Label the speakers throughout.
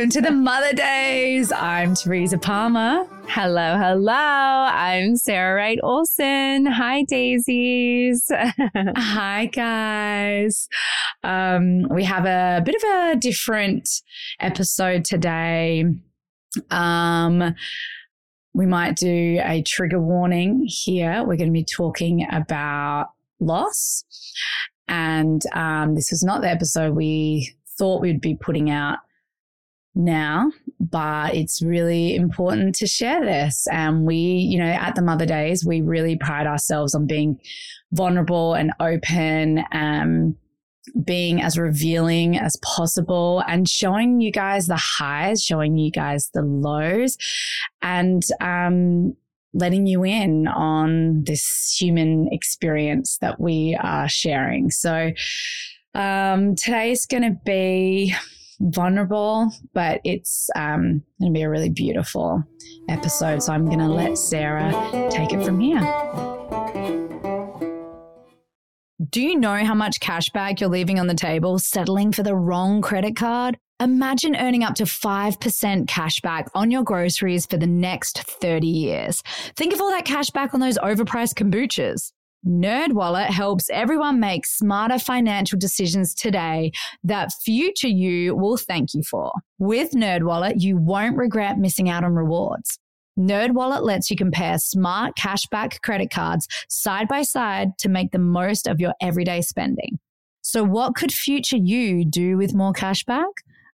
Speaker 1: Welcome to the Mother Daze. I'm Teresa Palmer.
Speaker 2: Hello, hello. I'm Sarah Wright Olsen. Hi, Daisies.
Speaker 1: Hi, guys. Um, we have a bit of a different episode today. Um, we might do a trigger warning here. We're going to be talking about loss. And um, this was not the episode we thought we'd be putting out now, but it's really important to share this. And we, you know, at the Mother Daze, we really pride ourselves on being vulnerable and open. Um, being as revealing as possible and showing you guys the highs, showing you guys the lows, and um, letting you in on this human experience that we are sharing. So, um, today's going to be vulnerable, but it's um, going to be a really beautiful episode. So I'm going to let Sarah take it from here. Do you know how much cash back you're leaving on the table settling for the wrong credit card? Imagine earning up to 5% cash back on your groceries for the next 30 years. Think of all that cash back on those overpriced kombuchas. NerdWallet helps everyone make smarter financial decisions today that future you will thank you for. With NerdWallet, you won't regret missing out on rewards. NerdWallet lets you compare smart cashback credit cards side by side to make the most of your everyday spending. So what could future you do with more cashback?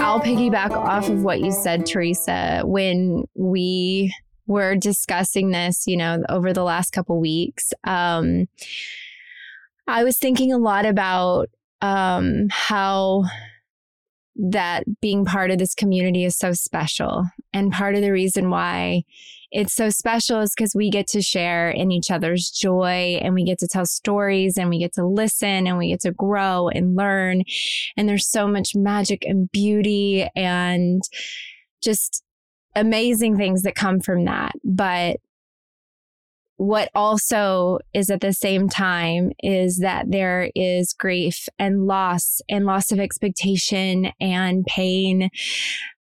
Speaker 2: I'll piggyback off of what you said, Teresa, when we were discussing this, you know, over the last couple weeks. Um, I was thinking a lot about um, how that being part of this community is so special. And part of the reason why it's so special is because we get to share in each other's joy and we get to tell stories and we get to listen and we get to grow and learn. And there's so much magic and beauty and just amazing things that come from that. But what also is at the same time is that there is grief and loss and loss of expectation and pain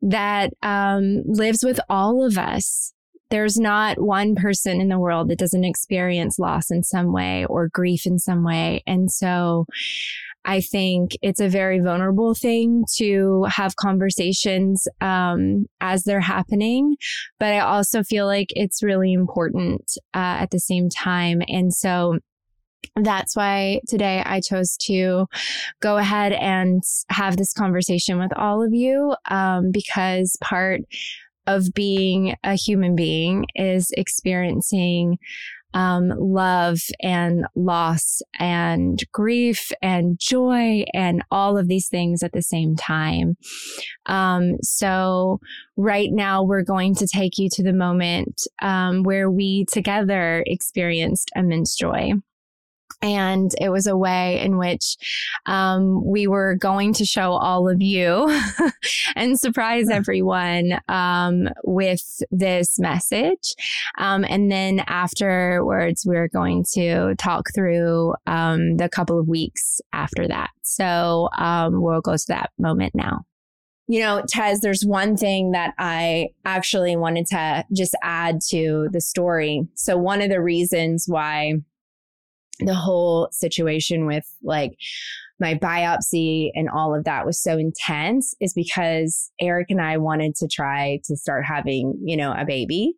Speaker 2: that um, lives with all of us. There's not one person in the world that doesn't experience loss in some way or grief in some way. And so I think it's a very vulnerable thing to have conversations um, as they're happening, but I also feel like it's really important uh, at the same time. And so that's why today I chose to go ahead and have this conversation with all of you um, because part of being a human being is experiencing um, love and loss and grief and joy and all of these things at the same time. Um, so, right now, we're going to take you to the moment um, where we together experienced immense joy. And it was a way in which um, we were going to show all of you and surprise everyone um, with this message. Um, and then afterwards, we we're going to talk through um, the couple of weeks after that. So um, we'll go to that moment now. You know, Tez, there's one thing that I actually wanted to just add to the story. So, one of the reasons why the whole situation with like my biopsy and all of that was so intense is because Eric and I wanted to try to start having, you know, a baby.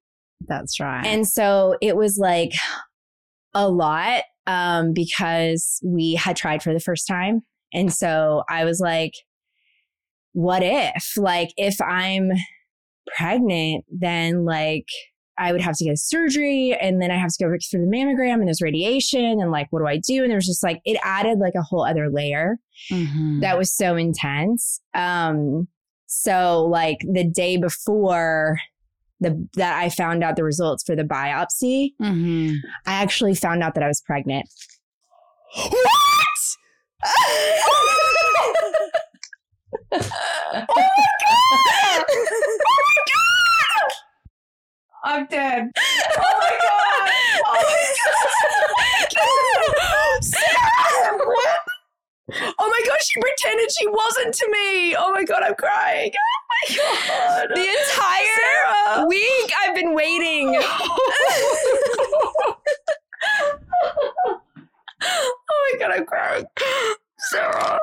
Speaker 1: That's right.
Speaker 2: And so it was like a lot um, because we had tried for the first time. And so I was like, what if, like, if I'm pregnant, then like, I would have to get surgery and then I have to go through the mammogram and there's radiation and like, what do I do? And there's just like, it added like a whole other layer mm-hmm. that was so intense. Um, so like the day before the, that I found out the results for the biopsy, mm-hmm. I actually found out that I was pregnant.
Speaker 1: What? oh my god! Oh my god! I'm dead. Oh my god! Oh my god! Oh my god, she pretended she wasn't to me. Oh my god, I'm crying. Oh my god.
Speaker 2: The entire Sarah. week I've been waiting.
Speaker 1: oh my god, I'm crying. Sarah.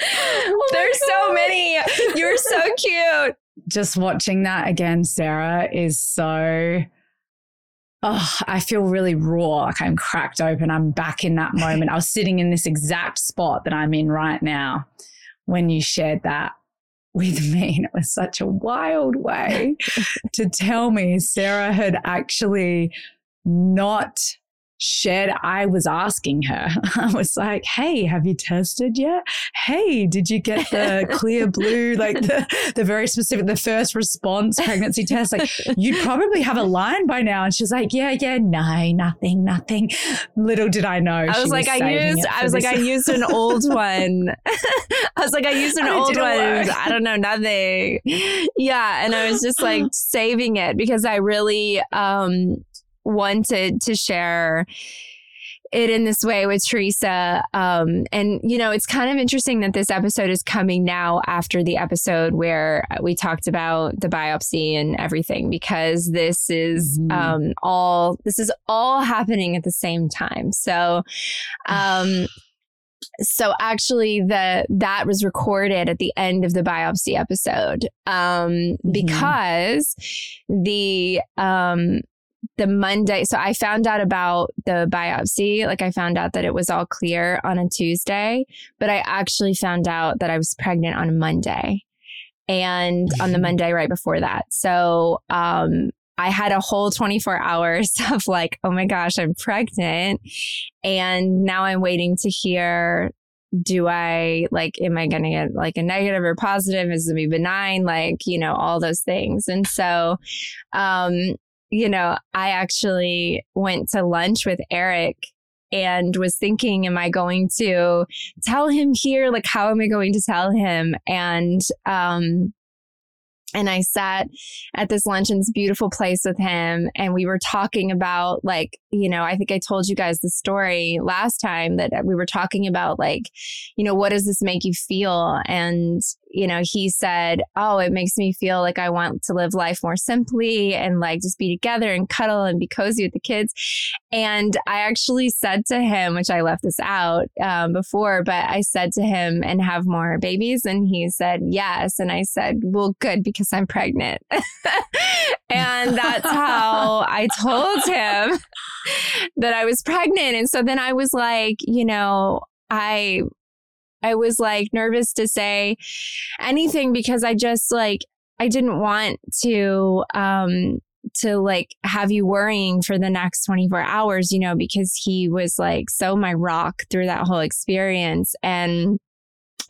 Speaker 2: Oh There's so many. You're so cute.
Speaker 1: Just watching that again, Sarah, is so. Oh, I feel really raw. Like I'm cracked open. I'm back in that moment. I was sitting in this exact spot that I'm in right now when you shared that with me. And it was such a wild way to tell me Sarah had actually not shared I was asking her. I was like, "Hey, have you tested yet? Hey, did you get the Clearblue like the the very specific the first response pregnancy test? Like you'd probably have a line by now." And she's like, "Yeah, yeah, no, nothing, nothing." Little did I know.
Speaker 2: I was like, I used I was like I used an old one. I was like I used an old one. I don't know nothing. Yeah, and I was just like saving it because I really um wanted to share it in this way with Teresa. Um, and, you know, it's kind of interesting that this episode is coming now after the episode where we talked about the biopsy and everything, because this is mm-hmm. um, all, this is all happening at the same time. So, um, so actually the that was recorded at the end of the biopsy episode um, mm-hmm. because the um, the Monday. So I found out about the biopsy. Like I found out that it was all clear on a Tuesday, but I actually found out that I was pregnant on a Monday and on the. Monday right before that. So, um, I had a whole 24 hours of like, oh my gosh, I'm pregnant. And now I'm waiting to hear do I like, am I going to get like a negative or positive? Is it be benign? Like, you know, all those things. And so, um, you know, I actually went to lunch with Eric and was thinking, am I going to tell him here? Like, how am I going to tell him? And, um, and I sat at this lunch in this beautiful place with him and we were talking about like, you know, I think I told you guys the story last time that we were talking about like, you know, what does this make you feel? And, you know, he said, Oh, it makes me feel like I want to live life more simply and like just be together and cuddle and be cozy with the kids. And I actually said to him, which I left this out um, before, but I said to him, and have more babies. And he said, Yes. And I said, Well, good, because I'm pregnant. and that's how I told him that I was pregnant. And so then I was like, you know, I I was like nervous to say anything because I just like I didn't want to um to like have you worrying for the next 24 hours, you know, because he was like so my rock through that whole experience and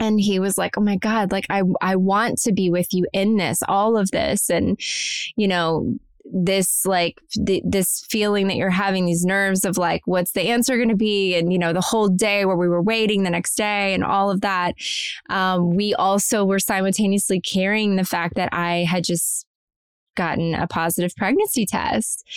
Speaker 2: and he was like, "Oh my god, like I I want to be with you in this, all of this." And you know, this like th- this feeling that you're having these nerves of like what's the answer going to be? And you know the whole day where we were waiting the next day and all of that. Um, we also were simultaneously carrying the fact that i had just gotten a positive pregnancy test.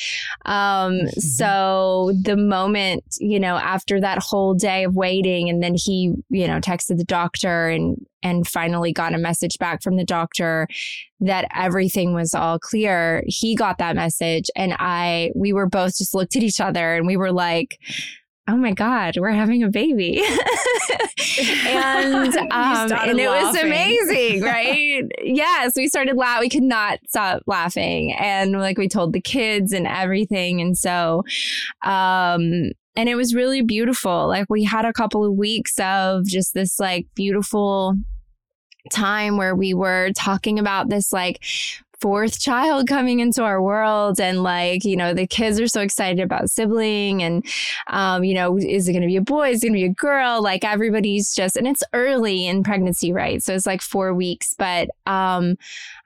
Speaker 2: Um, mm-hmm. So the moment, you know, after that whole day of waiting, and then he, you know, texted the doctor and and finally got a message back from the doctor that everything was all clear. He got that message, and I, we were both just looked at each other, and we were like oh my god we're having a baby. And um, and it was amazing right? Yes we started laughing we could not stop laughing and like we told the kids and everything and so um and it was really beautiful. Like we had a couple of weeks of just this like beautiful time where we were talking about this like fourth child coming into our world and like you know the kids are so excited about sibling and um, you know is it going to be a boy is it going to be a girl like everybody's just and it's early in pregnancy right so it's like four weeks but um,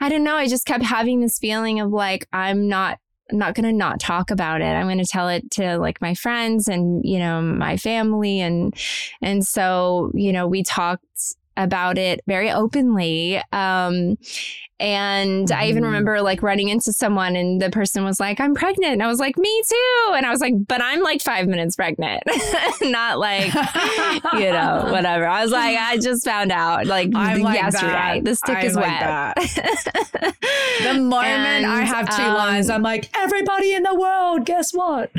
Speaker 2: i don't know i just kept having this feeling of like i'm not I'm not going to not talk about it. I'm going to tell it to like my friends and, you know, my family. And, and so, you know, we talked about it very openly. Um, and. I even mm-hmm. remember like running into someone and the person was like, I'm pregnant. And I was like, me too. And I was like, but I'm like five minutes pregnant, not like, you know, whatever. I was like, I just found out like, like yesterday. That. The stick I'm is like wet.
Speaker 1: the moment and, I have two um, lines, I'm like, everybody in the world, guess what?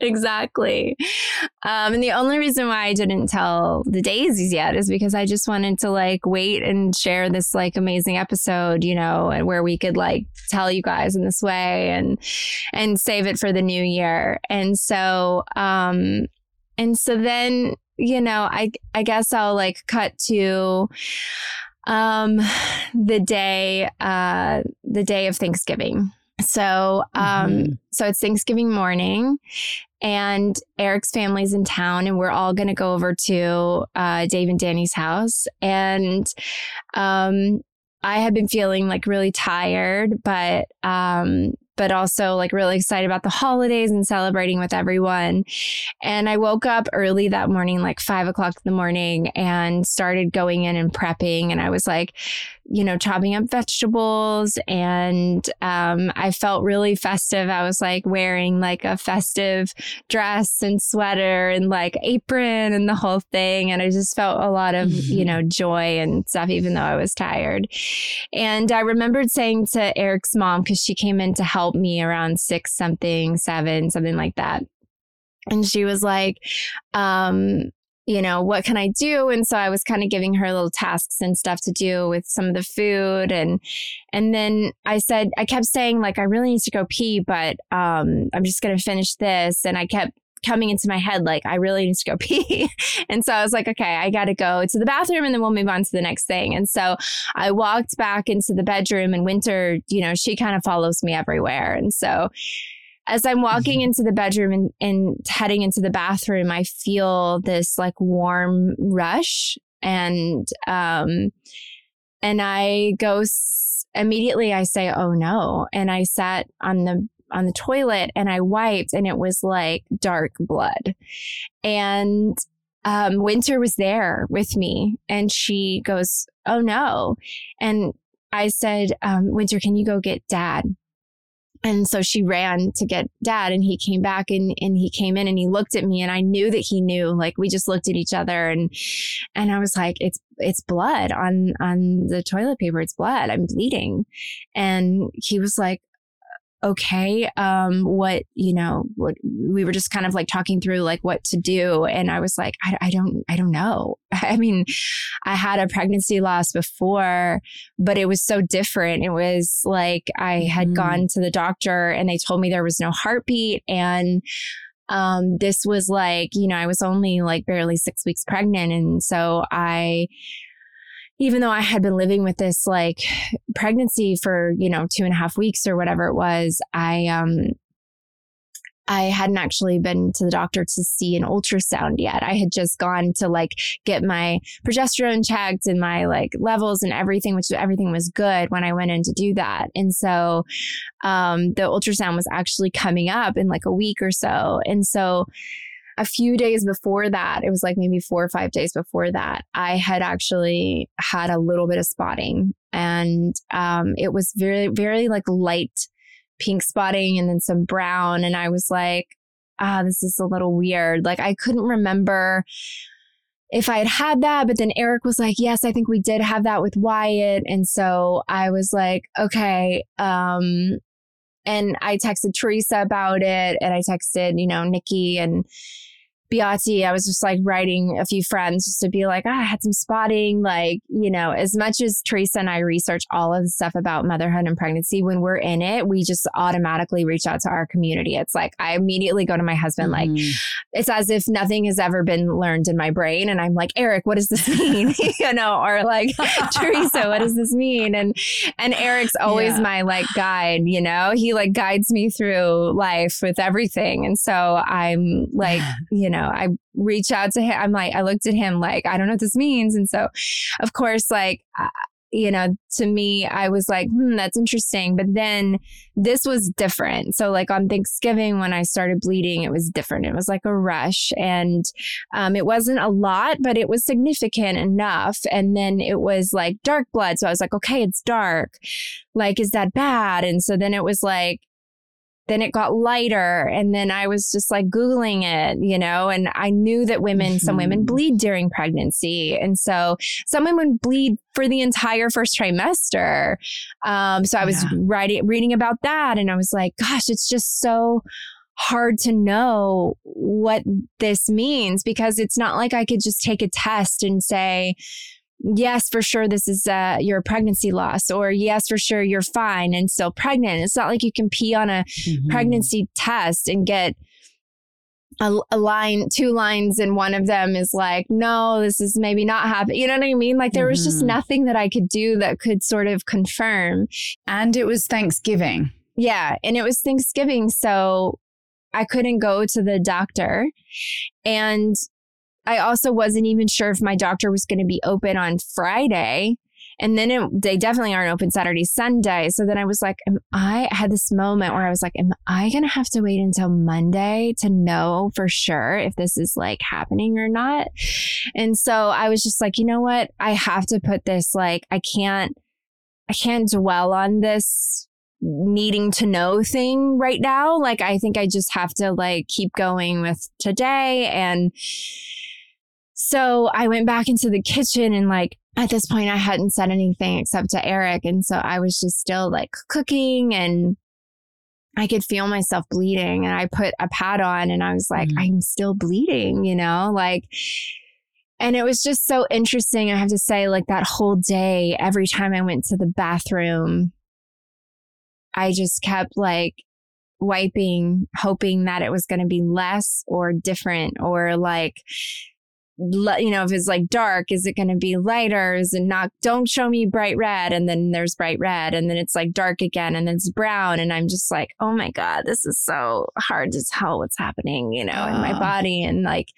Speaker 2: Exactly. Um, and the only reason why I didn't tell the daisies yet is because I just wanted to like wait and share this like amazing episode, you know, and where we could like tell you guys in this way and and save it for the new year. And so um and so then, you know, I I guess I'll like cut to um the day uh the day of Thanksgiving. So um mm-hmm. so it's Thanksgiving morning and Eric's family's in town and we're all going to go over to uh, Dave and Danny's house. And um I had been feeling like really tired, but um, but also like really excited about the holidays and celebrating with everyone. And I woke up early that morning, like five o'clock in the morning, and started going in and prepping. And I was like, you know, chopping up vegetables. And um, I felt really festive. I was like wearing like a festive dress and sweater and like apron and the whole thing. And I just felt a lot of, you mm-hmm. know, joy and stuff, even though I was tired. And I remembered saying to Eric's mom, because she came in to help help me around six something, seven, something like that. And she was like, um, you know, what can I do? And so I was kind of giving her little tasks and stuff to do with some of the food. And, and then I said, I kept saying like, I really need to go pee, but, um, I'm just going to finish this. And I kept coming into my head like I really need to go pee. and so I was like, okay, I got to go to the bathroom and then we'll move on to the next thing. And so I walked back into the bedroom and Winter, you know, she kind of follows me everywhere. And so as I'm walking mm-hmm. into the bedroom and, and heading into the bathroom, I feel this like warm rush and um and I go s- immediately I say, "Oh no." And I sat on the on the toilet and I wiped and it was like dark blood. And um, Winter was there with me and she goes, Oh no. And I said, um, Winter, can you go get dad? And so she ran to get dad and he came back and, and he came in and he looked at me and I knew that he knew, like we just looked at each other and, and I was like, it's, it's blood on, on the toilet paper. It's blood. I'm bleeding. And he was like, okay um what you know what we were just kind of like talking through like what to do and i was like I, I don't i don't know i mean i had a pregnancy loss before but it was so different it was like i had mm. gone to the doctor and they told me there was no heartbeat and um this was like you know i was only like barely six weeks pregnant and so i even though I had been living with this like pregnancy for, you know, two and a half weeks or whatever it was, I, um, I hadn't actually been to the doctor to see an ultrasound yet. I had just gone to like get my progesterone checked and my like levels and everything, which everything was good when I went in to do that. And so, um, the ultrasound was actually coming up in like a week or so. And so, a few days before that, it was like maybe four or five days before that, I had actually had a little bit of spotting and um, it was very, very like light pink spotting and then some brown. And I was like, ah, this is a little weird. Like I couldn't remember if I had had that, but then Eric was like, yes, I think we did have that with Wyatt. And so I was like, okay, um, and I texted Teresa about it and I texted, you know, Nikki and Beati, I was just like writing a few friends just to be like, oh, I had some spotting. Like, you know, as much as Teresa and I research all of the stuff about motherhood and pregnancy, when we're in it, we just automatically reach out to our community. It's like I immediately go to my husband, mm-hmm. like, it's as if nothing has ever been learned in my brain. And I'm like, Eric, what does this mean? you know, or like, Teresa, what does this mean? And and Eric's always yeah. my like guide, you know, he like guides me through life with everything. And so I'm like, you know, know, I reach out to him. I'm like, I looked at him like, I don't know what this means. And so, of course, like, uh, you know, to me, I was like, hmm, that's interesting. But then this was different. So, like on Thanksgiving, when I started bleeding, it was different. It was like a rush. And um, it wasn't a lot, but it was significant enough. And then it was like dark blood. So I was like, okay, it's dark. Like, is that bad? And so then it was like, then it got lighter and then i was just like googling it you know and i knew that women mm-hmm. some women mm-hmm. bleed during pregnancy and so some women bleed for the entire first trimester um, so i was yeah. writing reading about that and i was like gosh it's just so hard to know what this means because it's not like i could just take a test and say yes, for sure, this is uh, your pregnancy loss, or yes, for sure, you're fine and still pregnant. It's not like you can pee on a mm-hmm. pregnancy test and get a, a, line, two lines, and one of them is like, no, this is maybe not happening. You know what I mean? Like there was just mm-hmm. nothing that I could do that could sort of confirm.
Speaker 1: And it was Thanksgiving.
Speaker 2: Yeah. And it was Thanksgiving. So I couldn't go to the doctor. And I also wasn't even sure if my doctor was going to be open on Friday. And then it, they definitely aren't open Saturday, Sunday. So then I was like, am I, I had this moment where I was like, am I going to have to wait until Monday to know for sure if this is like happening or not? And so I was just like, you know what? I have to put this, like, I can't, I can't dwell on this needing to know thing right now. Like, I think I just have to like keep going with today and, so I went back into the kitchen and like at this point I hadn't said anything except to Eric. And so I was just still like cooking and I could feel myself bleeding and I put a pad on and I was like, mm-hmm. I'm still bleeding, you know, like, and it was just so interesting. I have to say, like that whole day, every time I went to the bathroom, I just kept like wiping, hoping that it was going to be less or different or like you know, if it's like dark, is it going to be lighter? Is it not? Don't show me bright red. And then there's bright red. And then it's like dark again and it's brown. And I'm just like, oh my God, this is so hard to tell what's happening, you know, uh, in my body. And like,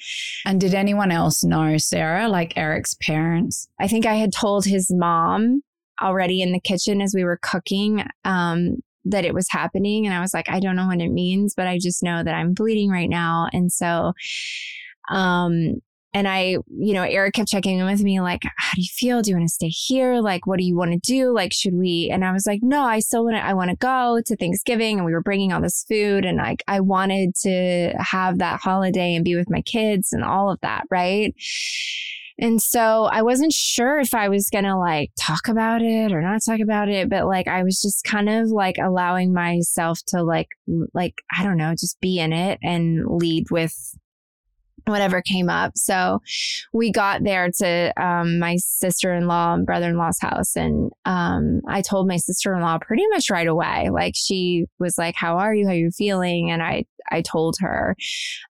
Speaker 1: and did anyone else know, Sarah, like Eric's parents?
Speaker 2: I think I had told his mom already in the kitchen as we were cooking. Um, that it was happening. And I was like, I don't know what it means, but I just know that I'm bleeding right now. And so, um, and I, you know, Eric kept checking in with me, like, how do you feel? Do you want to stay here? Like, what do you want to do? Like, should we? And I was like, no, I still want to, I want to go to Thanksgiving. And we were bringing all this food. And like, I wanted to have that holiday and be with my kids and all of that. Right. And so I wasn't sure if I was going to like talk about it or not talk about it, but like I was just kind of like allowing myself to like, like, I don't know, just be in it and lead with whatever came up. So we got there to um, my sister in law and brother in law's house. And um, I told my sister in law pretty much right away. Like she was like, How are you? How are you feeling? And I, I told her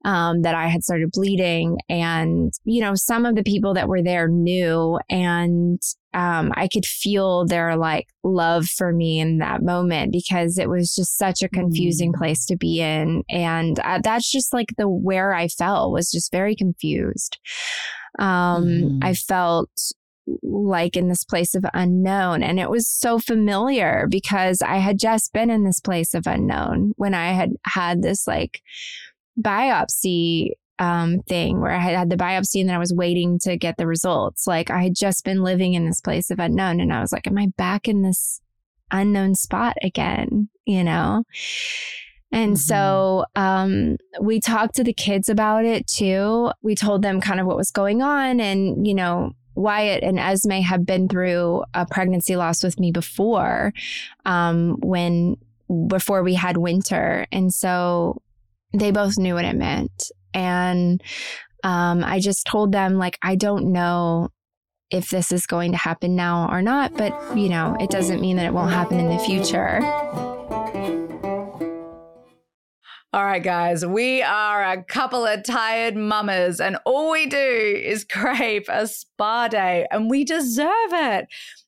Speaker 2: um, that I had started bleeding. And, you know, some of the people that were there knew. And um, I could feel their like love for me in that moment because it was just such a confusing mm. place to be in. And uh, that's just like the where I felt was just very confused. Um, mm. I felt like in this place of unknown. And it was so familiar because I had just been in this place of unknown when I had had this like biopsy um, thing where I had had the biopsy and then I was waiting to get the results. Like I had just been living in this place of unknown and I was like, am I back in this unknown spot again? You know? And mm-hmm. so um, we talked to the kids about it too. We told them kind of what was going on. And, you know, Wyatt and Esme have been through a pregnancy loss with me before um, when before we had winter. And so they both knew what it meant. And um, I just told them, like, I don't know if this is going to happen now or not, but you know, it doesn't mean that it won't happen in the future.
Speaker 1: All right, guys, we are a couple of tired mamas, and all we do is crave a spa day, and we deserve it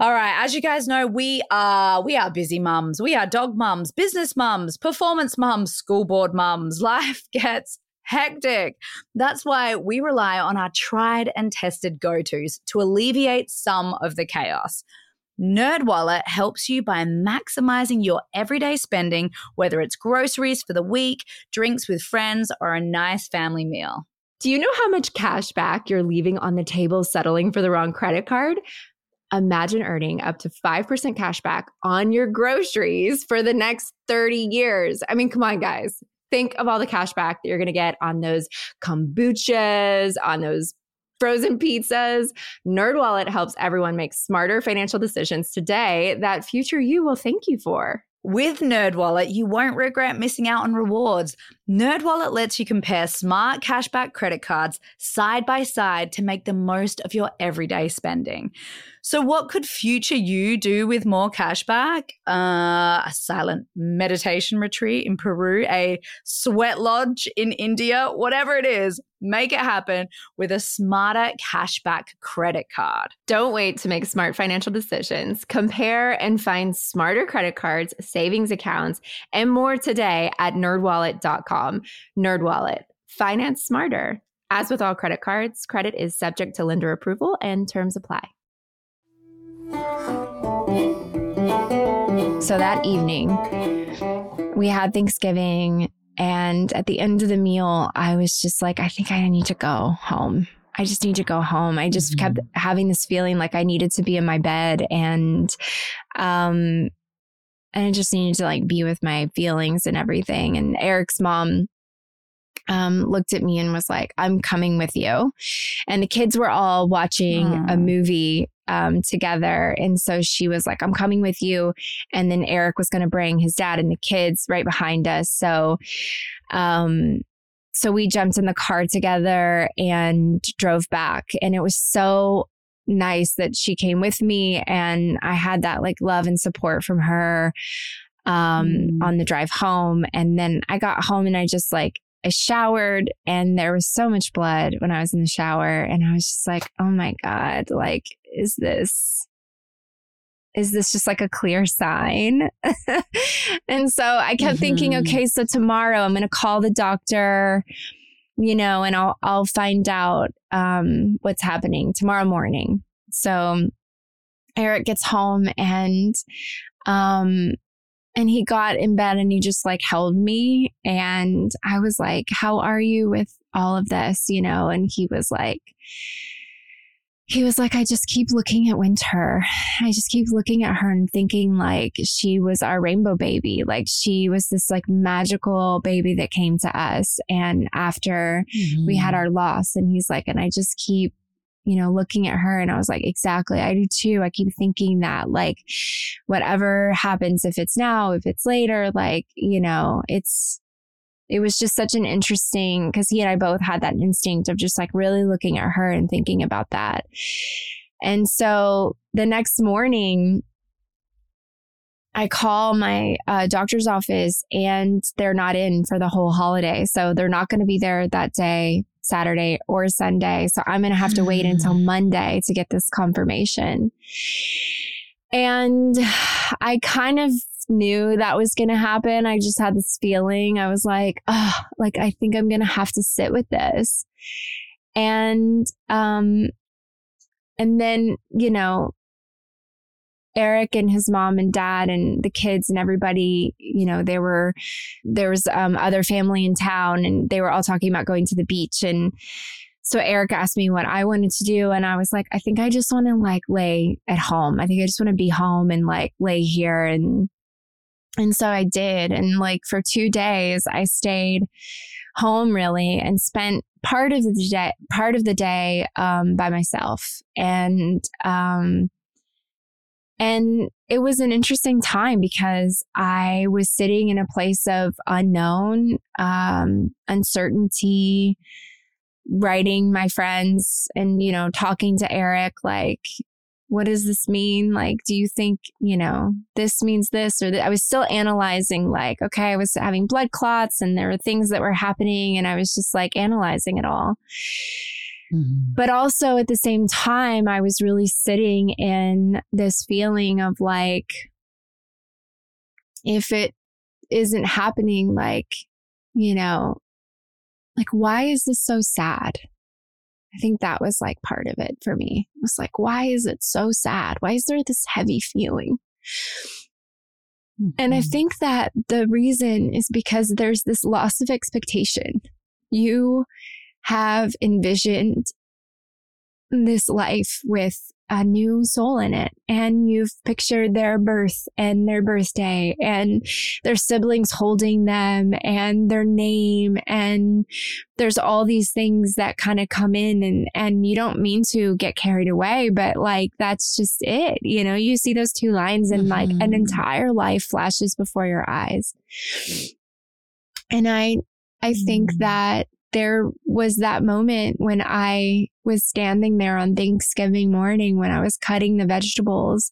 Speaker 1: All right, as you guys know, we are we are busy mums. We are dog mums, business mums, performance mums, school board mums. Life gets hectic. That's why we rely on our tried and tested go-tos to alleviate some of the chaos. NerdWallet helps you by maximizing your everyday spending, whether it's groceries for the week, drinks with friends, or a nice family meal.
Speaker 2: Do you know how much cash back you're leaving on the table settling for the wrong credit card? Imagine earning up to 5% cash back on your groceries for the next 30 years. I mean, come on, guys. Think of all the cash back that you're going to get on those kombuchas, on those frozen pizzas. NerdWallet helps everyone make smarter financial decisions today that future you will thank you for.
Speaker 1: With NerdWallet, you won't regret missing out on rewards. NerdWallet lets you compare smart cashback credit cards side by side to make the most of your everyday spending. So, what could future you do with more cashback? Uh, a silent meditation retreat in Peru, a sweat lodge in India, whatever it is, make it happen with a smarter cashback credit card.
Speaker 2: Don't wait to make smart financial decisions. Compare and find smarter credit cards, savings accounts, and more today at nerdwallet.com. Nerdwallet, finance smarter. As with all credit cards, credit is subject to lender approval and terms apply. So that evening, we had Thanksgiving. And at the end of the meal, I was just like, I think I need to go home. I just need to go home. I just mm-hmm. kept having this feeling like I needed to be in my bed and um and I just needed to like be with my feelings and everything. And Eric's mom um, looked at me and was like, I'm coming with you. And the kids were all watching Aww. a movie um, together. And so she was like, I'm coming with you. And then Eric was going to bring his dad and the kids right behind us. So, um, so we jumped in the car together and drove back. And it was so nice that she came with me and I had that like love and support from her um, mm. on the drive home. And then I got home and I just like I showered and there was so much blood when I was in the shower. And I was just like, oh my God, like, is this, is this just like a clear sign? and so I kept mm-hmm. thinking, okay, so tomorrow I'm going to call the doctor, you know, and I'll, I'll find out, um, what's happening tomorrow morning. So Eric gets home and um and he got in bed and he just like held me and I was like, "How are you with all of this?" you know, and he was like he was like, I just keep looking at Winter. I just keep looking at her and thinking like she was our rainbow baby. Like she was this like magical baby that came to us. And after mm-hmm. we had mm-hmm. our loss, and he's like, and I just keep you know, looking at her and I was like, exactly. I do too. I keep thinking that like whatever happens, if it's now, if it's later, like, you know, it's, it was just such an interesting because he and I both had that instinct of just like really looking at her and thinking about that. And so the next morning, I call my uh, doctor's office and they're not in for the whole holiday. So they're not going to be there that day. Saturday or Sunday. So I'm going to have to wait until mm. Monday to get this confirmation. And I kind of knew that was going to happen. I just had this feeling. I was like, oh, like I think I'm going to have to sit with this. And um and then, you know, Eric and his mom and dad and the kids and everybody, you know, they were, there was um, other family in town and they were all talking about going to the beach. And so Eric asked me what I wanted to do. And I was like, I think I just want to like lay at home. I think I just want to be home and like lay here. And, and so I did. And like for two days, I stayed home really and spent part of the day, part of the day um, by myself. And, um, and it was an interesting time because I was sitting in a place of unknown, um, uncertainty, writing my friends and, you know, talking to Eric, like, what does this mean? Like, do you think, you know, this means this or that? I was still analyzing, like, okay, I was having blood clots and there were things that were happening and I was just like analyzing it all. Mm-hmm. But also at the same time, I was really sitting in this feeling of like, if it isn't happening, like, you know, like, why is this so sad? I think that was like part of it for me. It was like, why is it so sad? Why is there this heavy feeling? Mm-hmm. And I mm-hmm. think that the reason is because there's this loss of expectation. You have envisioned this life with a new soul in it and you've pictured their birth and their birthday and their siblings holding them and their name and there's all these things that kind of come in and and you don't mean to get carried away but like that's just it you know you see those two lines and mm-hmm. like an mm-hmm. entire life flashes before your eyes and i i think mm-hmm. that there was that moment when I was standing there on Thanksgiving morning when I was cutting the vegetables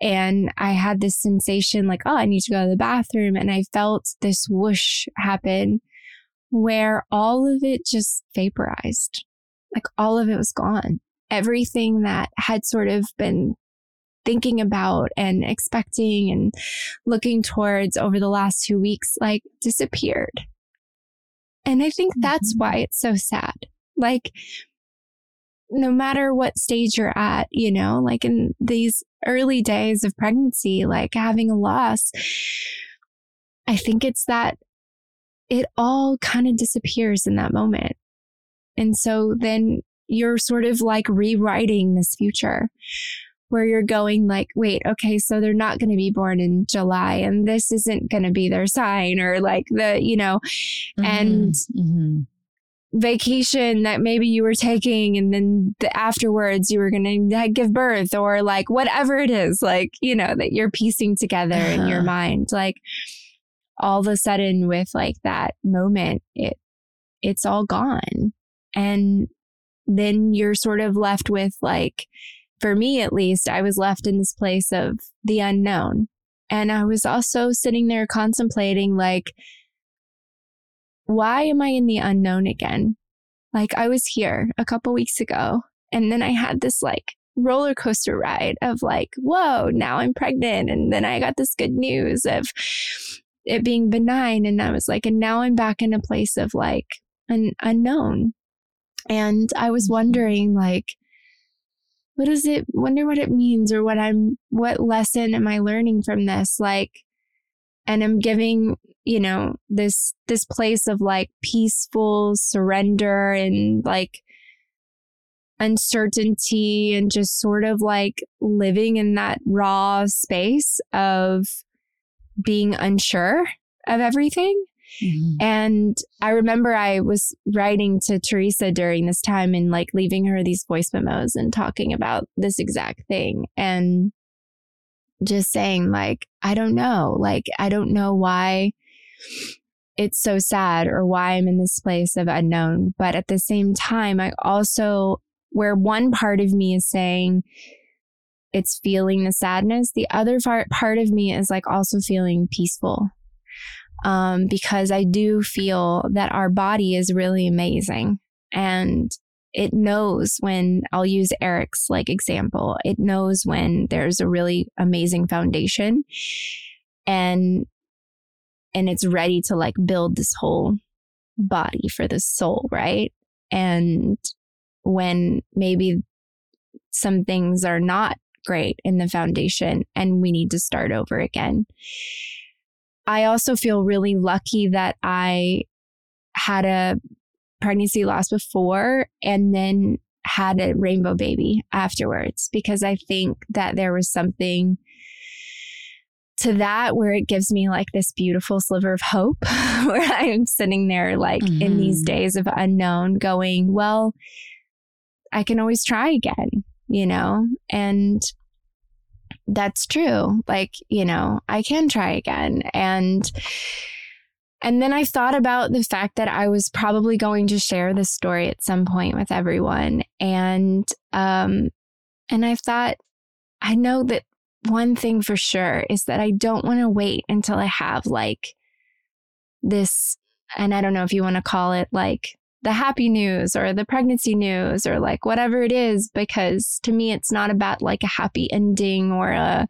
Speaker 2: and I had this sensation like, oh, I need to go to the bathroom. And I felt this whoosh happen where all of it just vaporized. Like all of it was gone. Everything that had sort of been thinking about and expecting and looking towards over the last two weeks, like disappeared. And I think that's mm-hmm. why it's so sad. Like, no matter what stage you're at, you know, like in these early days of pregnancy, like having a loss, I think it's that it all kind of disappears in that moment. And so then you're sort of like rewriting this future where you're going like, wait, okay, so they're not going to be born in July and this isn't going to be their sign or like the, you know, mm-hmm. and mm-hmm. vacation that maybe you were taking and then the afterwards you were going to give birth or like whatever it is, like, you know, that you're piecing together uh-huh. in your uh-huh. mind. Like all of a sudden with like that moment, it, it's all gone. And then you're sort of left with like, for me at least, I was left in this place of the unknown. And I was also sitting there contemplating, like, why am I in the unknown again? Like, I was here a couple weeks ago, and then I had this like roller coaster ride of like, whoa, now I'm pregnant. And then I got this good news of it being benign. And I was like, and now I'm back in a place of like an unknown. And I was mm-hmm. wondering, like, what does it wonder what it means or what I'm what lesson am I learning from this? Like and I'm giving, you know, this this place of like peaceful surrender and like uncertainty and just sort of like living in that raw space of being unsure of everything. Mm-hmm. And I remember I was writing to Teresa during this time and like leaving her these voice memos and talking about this exact thing and just saying, like, I don't know. Like, I don't know why it's so sad or why I'm in this place of unknown. But at the same time, I also, where one part of me is saying, it's feeling the sadness. The other part, part of me is like also feeling peaceful um, because I do feel that our body is really amazing and it knows when I'll use Eric's like example. It knows when there's a really amazing foundation and and it's ready to like build this whole body for the soul, right? And when maybe some things are not great in the foundation and we need to start over again. I also feel really lucky that I had a pregnancy loss before and then had a rainbow baby afterwards because I think that there was something to that where it gives me like this beautiful sliver of hope where I am sitting there like mm-hmm. in these days of unknown going, well, I can always try again, you know? And that's true. Like, you know, I can try again. And, and then I thought about the fact that I was probably going to share this story at some point with everyone. And, um, and I thought, I know that one thing for sure is that I don't want to wait until I have like this, and I don't know if you want to call it like the happy news or the pregnancy news or like whatever it is because to me it's not about like a happy ending or a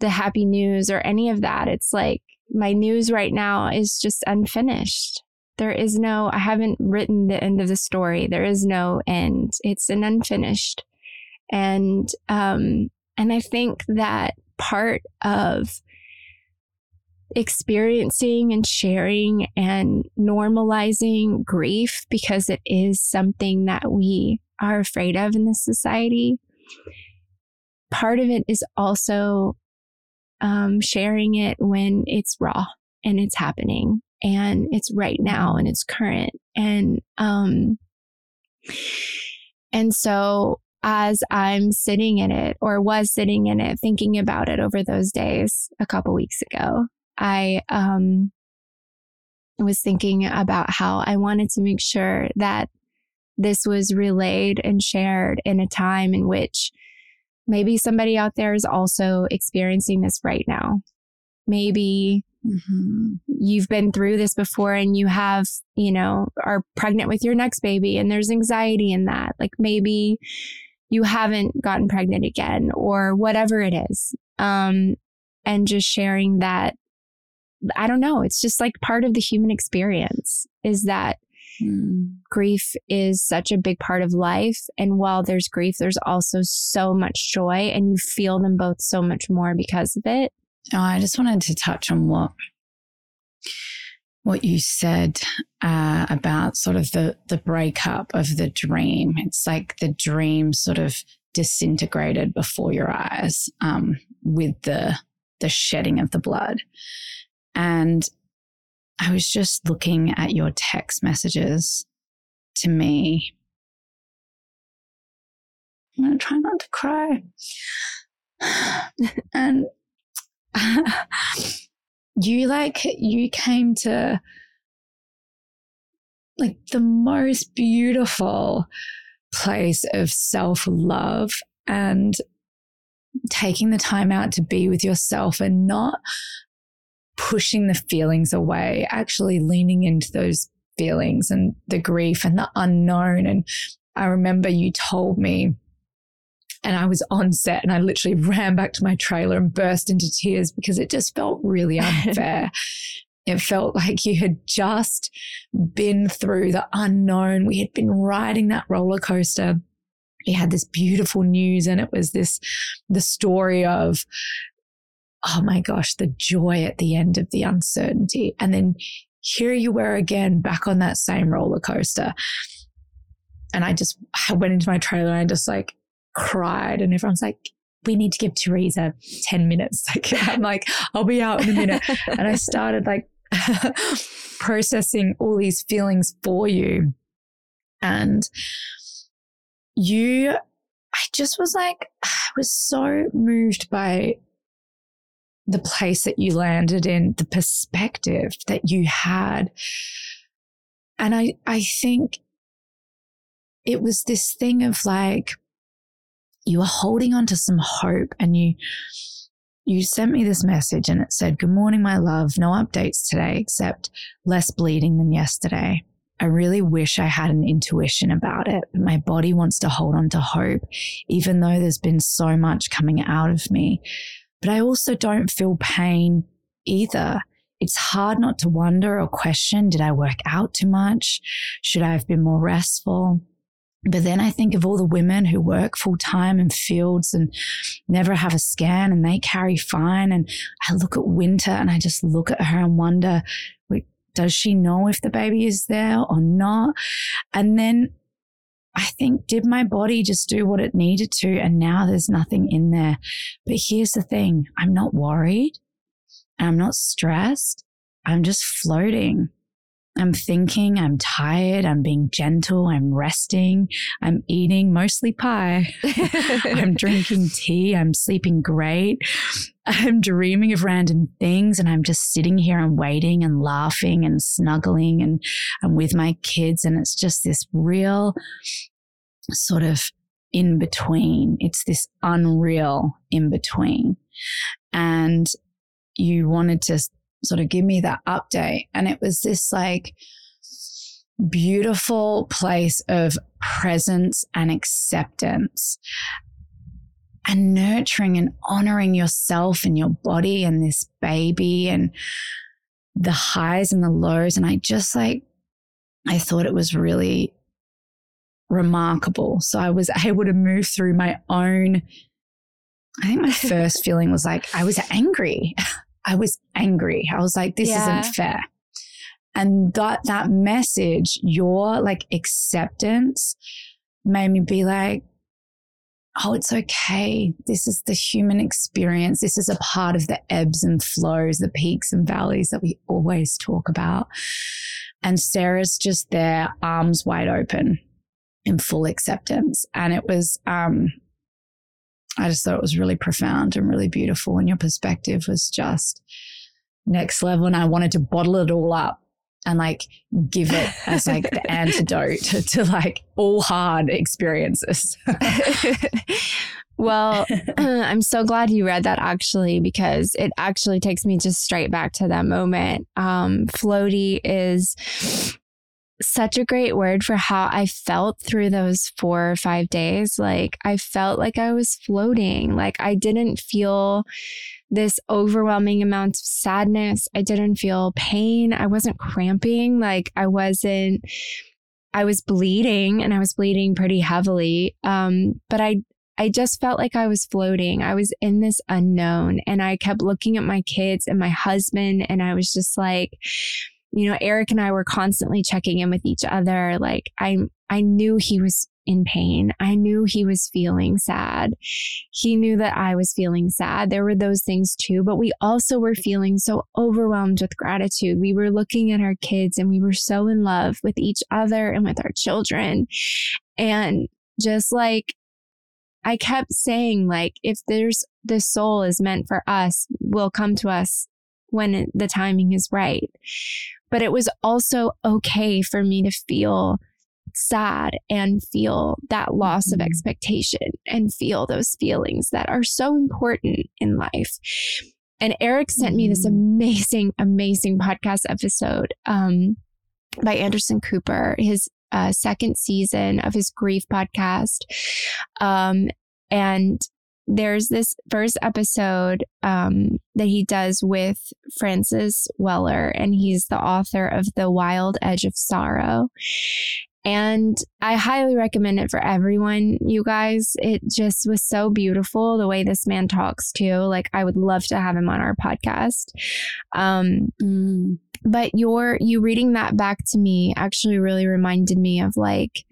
Speaker 2: the happy news or any of that. It's like my news right now is just unfinished. There is no i haven't written the end of the story. There is no end. It's an unfinished. And um and i think that part of experiencing and sharing and normalizing grief because it is something that we are afraid of in this society. Part of it is also um, sharing it when it's raw and it's happening and it's right now and it's current and um and so as I'm sitting in it or was sitting in it thinking about it over those days a couple weeks ago I um, was thinking about how I wanted to make sure that this was relayed and shared in a time in which maybe somebody out there is also experiencing this right now. Maybe mm-hmm. you've been through this before and you have, you know, are pregnant with your next baby and there's anxiety in that. Like maybe you haven't gotten pregnant again or whatever it is. Um, and just sharing that I don't know. It's just like part of the human experience is that mm. grief is such a big part of life. And while there's grief, there's also so much joy, and you feel them both so much more because of it.
Speaker 1: Oh, I just wanted to touch on what what you said uh, about sort of the the breakup of the dream. It's like the dream sort of disintegrated before your eyes um, with the the shedding of the blood. And I was just looking at your text messages to me. I'm going to try not to cry. and you like, you came to like the most beautiful place of self love and taking the time out to be with yourself and not pushing the feelings away, actually leaning into those feelings and the grief and the unknown. And I remember you told me, and I was on set and I literally ran back to my trailer and burst into tears because it just felt really unfair. it felt like you had just been through the unknown. We had been riding that roller coaster he had this beautiful news and it was this the story of oh my gosh the joy at the end of the uncertainty and then here you were again back on that same roller coaster and i just i went into my trailer and i just like cried and everyone's like we need to give Teresa 10 minutes. Like, I'm like, I'll be out in a minute. and I started like processing all these feelings for you. And you, I just was like, I was so moved by the place that you landed in, the perspective that you had. And I, I think it was this thing of like, you were holding on to some hope and you, you sent me this message and it said, Good morning, my love. No updates today except less bleeding than yesterday. I really wish I had an intuition about it, my body wants to hold on to hope, even though there's been so much coming out of me. But I also don't feel pain either. It's hard not to wonder or question Did I work out too much? Should I have been more restful? But then I think of all the women who work full time in fields and never have a scan and they carry fine. And I look at Winter and I just look at her and wonder, does she know if the baby is there or not? And then I think, did my body just do what it needed to? And now there's nothing in there. But here's the thing I'm not worried. I'm not stressed. I'm just floating. I'm thinking, I'm tired, I'm being gentle, I'm resting, I'm eating mostly pie, I'm drinking tea, I'm sleeping great, I'm dreaming of random things, and I'm just sitting here and waiting and laughing and snuggling, and I'm with my kids, and it's just this real sort of in between. It's this unreal in between. And you wanted to sort of give me that update. And it was this like beautiful place of presence and acceptance and nurturing and honoring yourself and your body and this baby and the highs and the lows. And I just like, I thought it was really remarkable. So I was able to move through my own. I think my first feeling was like I was angry. I was angry. I was like, this yeah. isn't fair. And that, that message, your like acceptance made me be like, oh, it's okay. This is the human experience. This is a part of the ebbs and flows, the peaks and valleys that we always talk about. And Sarah's just there, arms wide open in full acceptance. And it was, um, I just thought it was really profound and really beautiful. And your perspective was just next level. And I wanted to bottle it all up and like give it as like the antidote to, to like all hard experiences.
Speaker 2: well, I'm so glad you read that actually, because it actually takes me just straight back to that moment. Um, floaty is such a great word for how I felt through those four or five days. Like I felt like I was floating. Like I didn't feel this overwhelming amount of sadness. I didn't feel pain. I wasn't cramping. Like I wasn't, I was bleeding and I was bleeding pretty heavily. Um, but I, I just felt like I was floating. I was in this unknown and I kept looking at my kids and my husband and I was just like, you know, Eric and I were constantly checking in with each other. Like I, I knew he was in pain. I knew he was feeling sad. He knew that I was feeling sad. There were those things too, but we also were feeling so overwhelmed with gratitude. We were looking at our kids and we were so in love with each other and with our children. And just like I kept saying, like, if there's the soul is meant for us, will come to us when the timing is right. But it was also okay for me to feel sad and feel that loss of mm-hmm. expectation and feel those feelings that are so important in life. And Eric sent me this mm-hmm. amazing, amazing podcast episode um, by Anderson Cooper, his uh, second season of his grief podcast. Um, and there's this first episode um, that he does with Francis Weller, and he's the author of The Wild Edge of Sorrow. And I highly recommend it for everyone, you guys. It just was so beautiful the way this man talks too. Like I would love to have him on our podcast. Um, mm. but your you reading that back to me actually really reminded me of like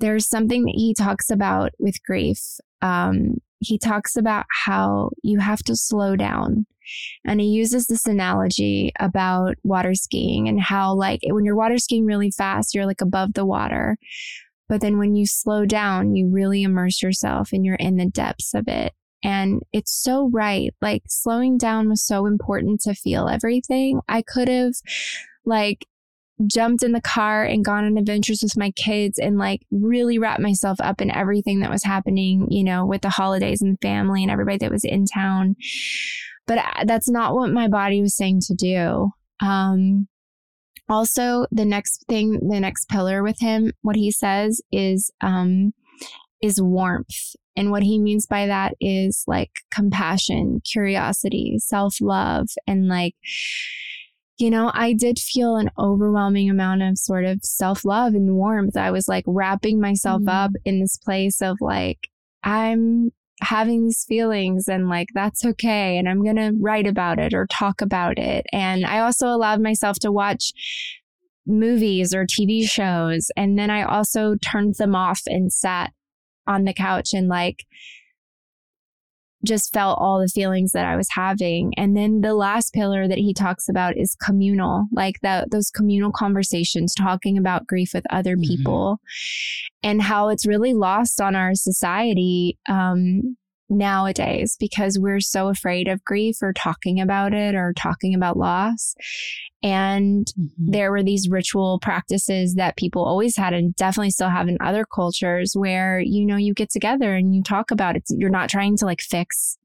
Speaker 2: there's something that he talks about with grief. Um, he talks about how you have to slow down. And he uses this analogy about water skiing and how, like, when you're water skiing really fast, you're like above the water. But then when you slow down, you really immerse yourself and you're in the depths of it. And it's so right. Like, slowing down was so important to feel everything. I could have, like, jumped in the car and gone on adventures with my kids and like really wrapped myself up in everything that was happening, you know, with the holidays and family and everybody that was in town. But uh, that's not what my body was saying to do. Um, also, the next thing, the next pillar with him, what he says is, um, is warmth. And what he means by that is like compassion, curiosity, self love, and like, you know, I did feel an overwhelming amount of sort of self love and warmth. I was like wrapping myself mm-hmm. up in this place of like, I'm having these feelings and like, that's okay. And I'm going to write about it or talk about it. And I also allowed myself to watch movies or TV shows. And then I also turned them off and sat on the couch and like, just felt all the feelings that I was having. And then the last pillar that he talks about is communal, like that those communal conversations, talking about grief with other mm-hmm. people, and how it's really lost on our society um, nowadays because we're so afraid of grief or talking about it or talking about loss. And mm-hmm. there were these ritual practices that people always had and definitely still have in other cultures where, you know, you get together and you talk about it. You're not trying to like fix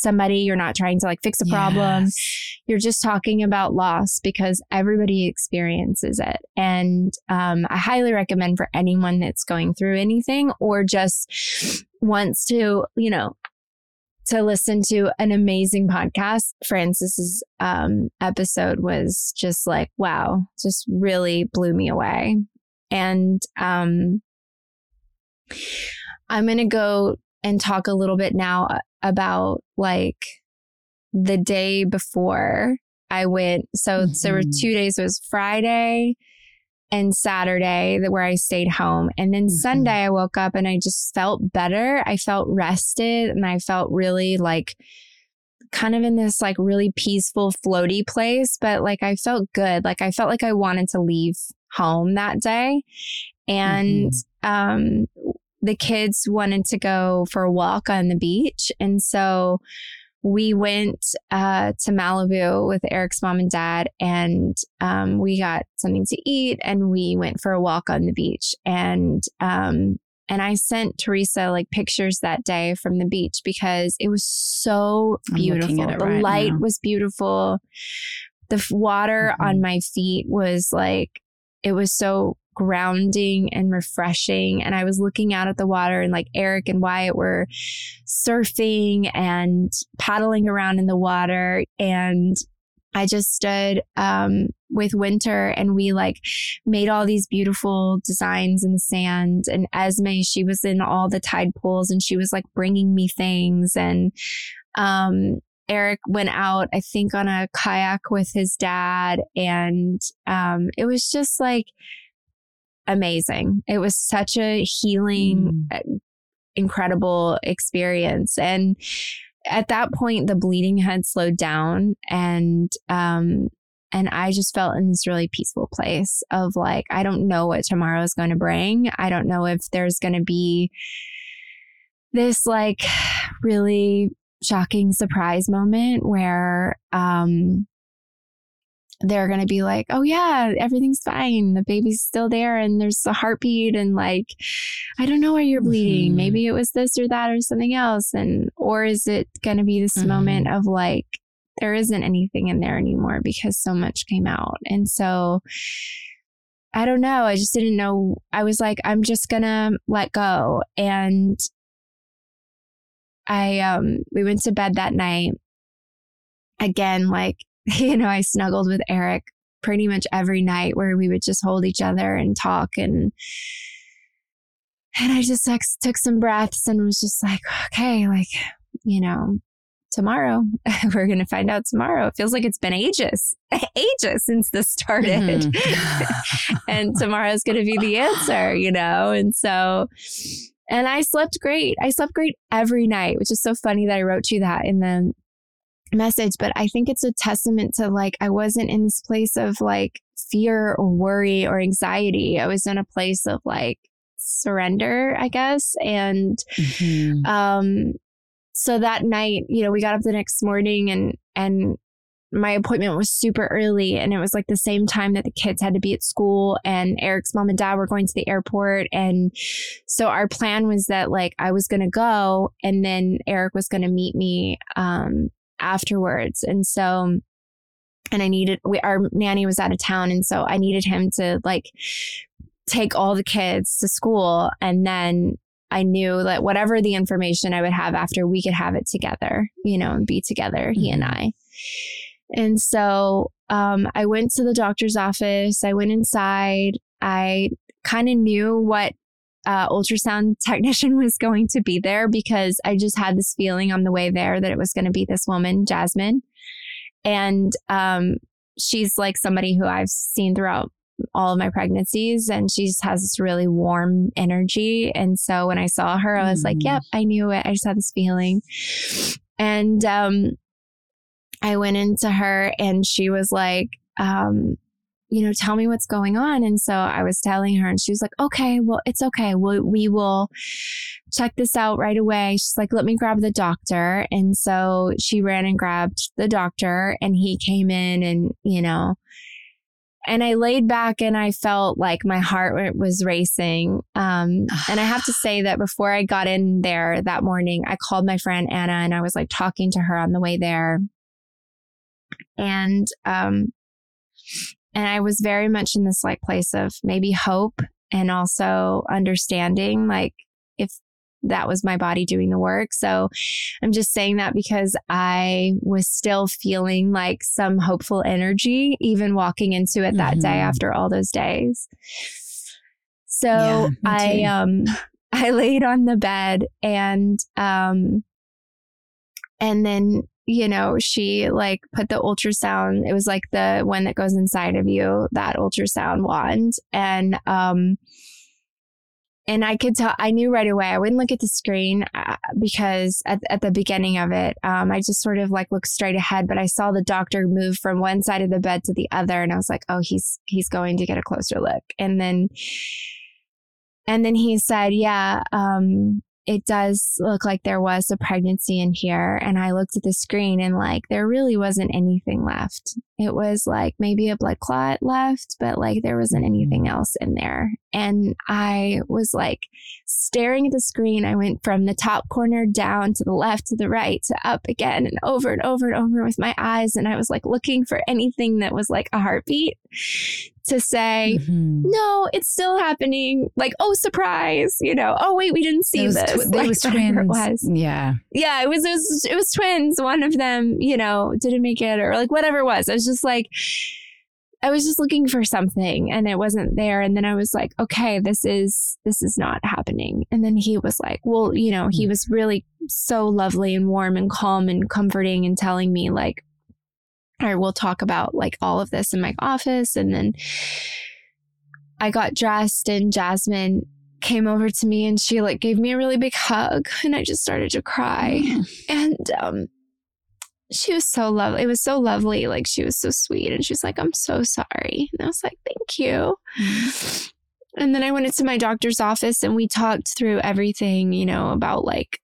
Speaker 2: somebody. You're not trying to like fix a problem. Yes. You're just talking about loss because everybody experiences it. And um, I highly recommend for anyone that's going through anything or just wants to, you know, to listen to an amazing podcast. Francis's um, episode was just like, wow, just really blew me away. And um, I'm going to go and talk a little bit now about like the day before I went. So, mm-hmm. so there were two days. It was Friday, and Saturday where I stayed home. And then mm-hmm. Sunday I woke up and I just felt better. I felt rested and I felt really like kind of in this like really peaceful, floaty place, but like I felt good. Like I felt like I wanted to leave home that day. And mm-hmm. um the kids wanted to go for a walk on the beach. And so we went uh, to Malibu with Eric's mom and dad, and um, we got something to eat, and we went for a walk on the beach. And um, and I sent Teresa like pictures that day from the beach because it was so beautiful. the right light now. was beautiful. The f- water mm-hmm. on my feet was like it was so grounding and refreshing. And I was looking out at the water and like Eric and Wyatt were surfing and paddling around in the water. And I just stood um, with Winter and we like made all these beautiful designs in the sand. And Esme, she was in all the tide pools and she was like bringing me things. And um, Eric went out, I think, on a kayak with his dad. And um, it was just like, amazing. It was such a healing, mm. Uh, incredible experience. And at that point, the bleeding had slowed down and, um, and I just felt in this really peaceful place of like, I don't know what tomorrow is going to bring. I don't know if there's going to be this like really shocking surprise moment where, um, they're going to be like, oh, yeah, everything's fine. The baby's still there and there's a heartbeat. And like, I don't know why you're bleeding. Mm-hmm. Maybe it was this or that or something else. And, or is it going to be this mm-hmm. moment of like, there isn't anything in there anymore because so much came out. And so, I don't know. I just didn't know. I was like, I'm just going to let go. And I, um, we went to bed that night again, like you know, I snuggled with Eric pretty much every night where we would just hold each other and talk and and I just like took some breaths and was just like, okay, like, you know, tomorrow. We're going to find out tomorrow. It feels like it's been ages, ages since this started. Mm-hmm. and tomorrow is going to be the answer, you know? And so, and I slept great. I slept great every night, which is so funny that I wrote you that in the message. But I think it's a testament to like, I wasn't in this place of like fear or worry or anxiety. I was in a place of like, surrender i guess and mm-hmm. um so that night, you know, we got up the next morning and and my appointment was super early and it was like the same time that the kids had to be at school and Eric's mom and dad were going to the airport and so our plan was that like I was going to go and then Eric was going to meet me um afterwards and so and I needed we our nanny was out of town and so I needed him to like take all the kids to school and then I knew that whatever the information I would have after, we could have it together, you know, and be together, mm-hmm. he and mm-hmm. I. And so um, I went to the doctor's office. I went inside. I kind of knew what uh, ultrasound technician was going to be there because I just had this feeling on the way there that it was going to be this woman, Jasmine. And um, she's like somebody who I've seen throughout all of my pregnancies and she just has this really warm energy. And so when I saw her, I was mm. like, yep, I knew it. I just had this feeling. And um, I went into her and she was like, um, you know, tell me what's going on. And so I was telling her, and she was like, okay, well, it's okay. We'll, we will check this out right away. She's like, let me grab the doctor. And so she ran and grabbed the doctor, and he came in and, you know, and I laid back and I felt like my heart was racing. Um, and I have to say that before I got in there that morning, I called my friend Anna and I was like talking to her on the way there. And, um, and I was very much in this like place of maybe hope and also understanding like if that was my body doing the work. So I'm just saying that because I was still feeling like some hopeful energy, even walking into it that mm-hmm. day after all those days. So yeah, I, um, I laid on the bed and, um, and then, you know, she like put the ultrasound, it was like the one that goes inside of you, that ultrasound wand. And, um, and I could tell, I knew right away. I wouldn't look at the screen uh, because at, at the beginning of it, um, I just sort of like looked straight ahead, but I saw the doctor move from one side of the bed to the other. And I was like, oh, he's, he's going to get a closer look. And then, and then he said, yeah, um, it does look like there was a pregnancy in here. And I looked at the screen and like there really wasn't anything left. It was like maybe a blood clot left, but like there wasn't anything mm. else in there. And I was like staring at the screen. I went from the top corner down to the left to the right to up again and over and over and over with my eyes. And I was like looking for anything that was like a heartbeat to say, mm-hmm. no, it's still happening. Like, oh, surprise, you know, oh, wait, we didn't see this. Tw-
Speaker 1: like, was twins. It was. Yeah.
Speaker 2: Yeah. It was, it was, it was twins. One of them, you know, didn't make it or like whatever it was. I was just like, I was just looking for something and it wasn't there. And then I was like, okay, this is, this is not happening. And then he was like, well, you know, he mm. was really so lovely and warm and calm and comforting and telling me like, I will talk about like all of this in my office. And then I got dressed and Jasmine came over to me and she like gave me a really big hug and I just started to cry. Mm. And um she was so lovely. It was so lovely. Like she was so sweet and she's like, I'm so sorry. And I was like, thank you. Mm. And then I went into my doctor's office and we talked through everything, you know, about like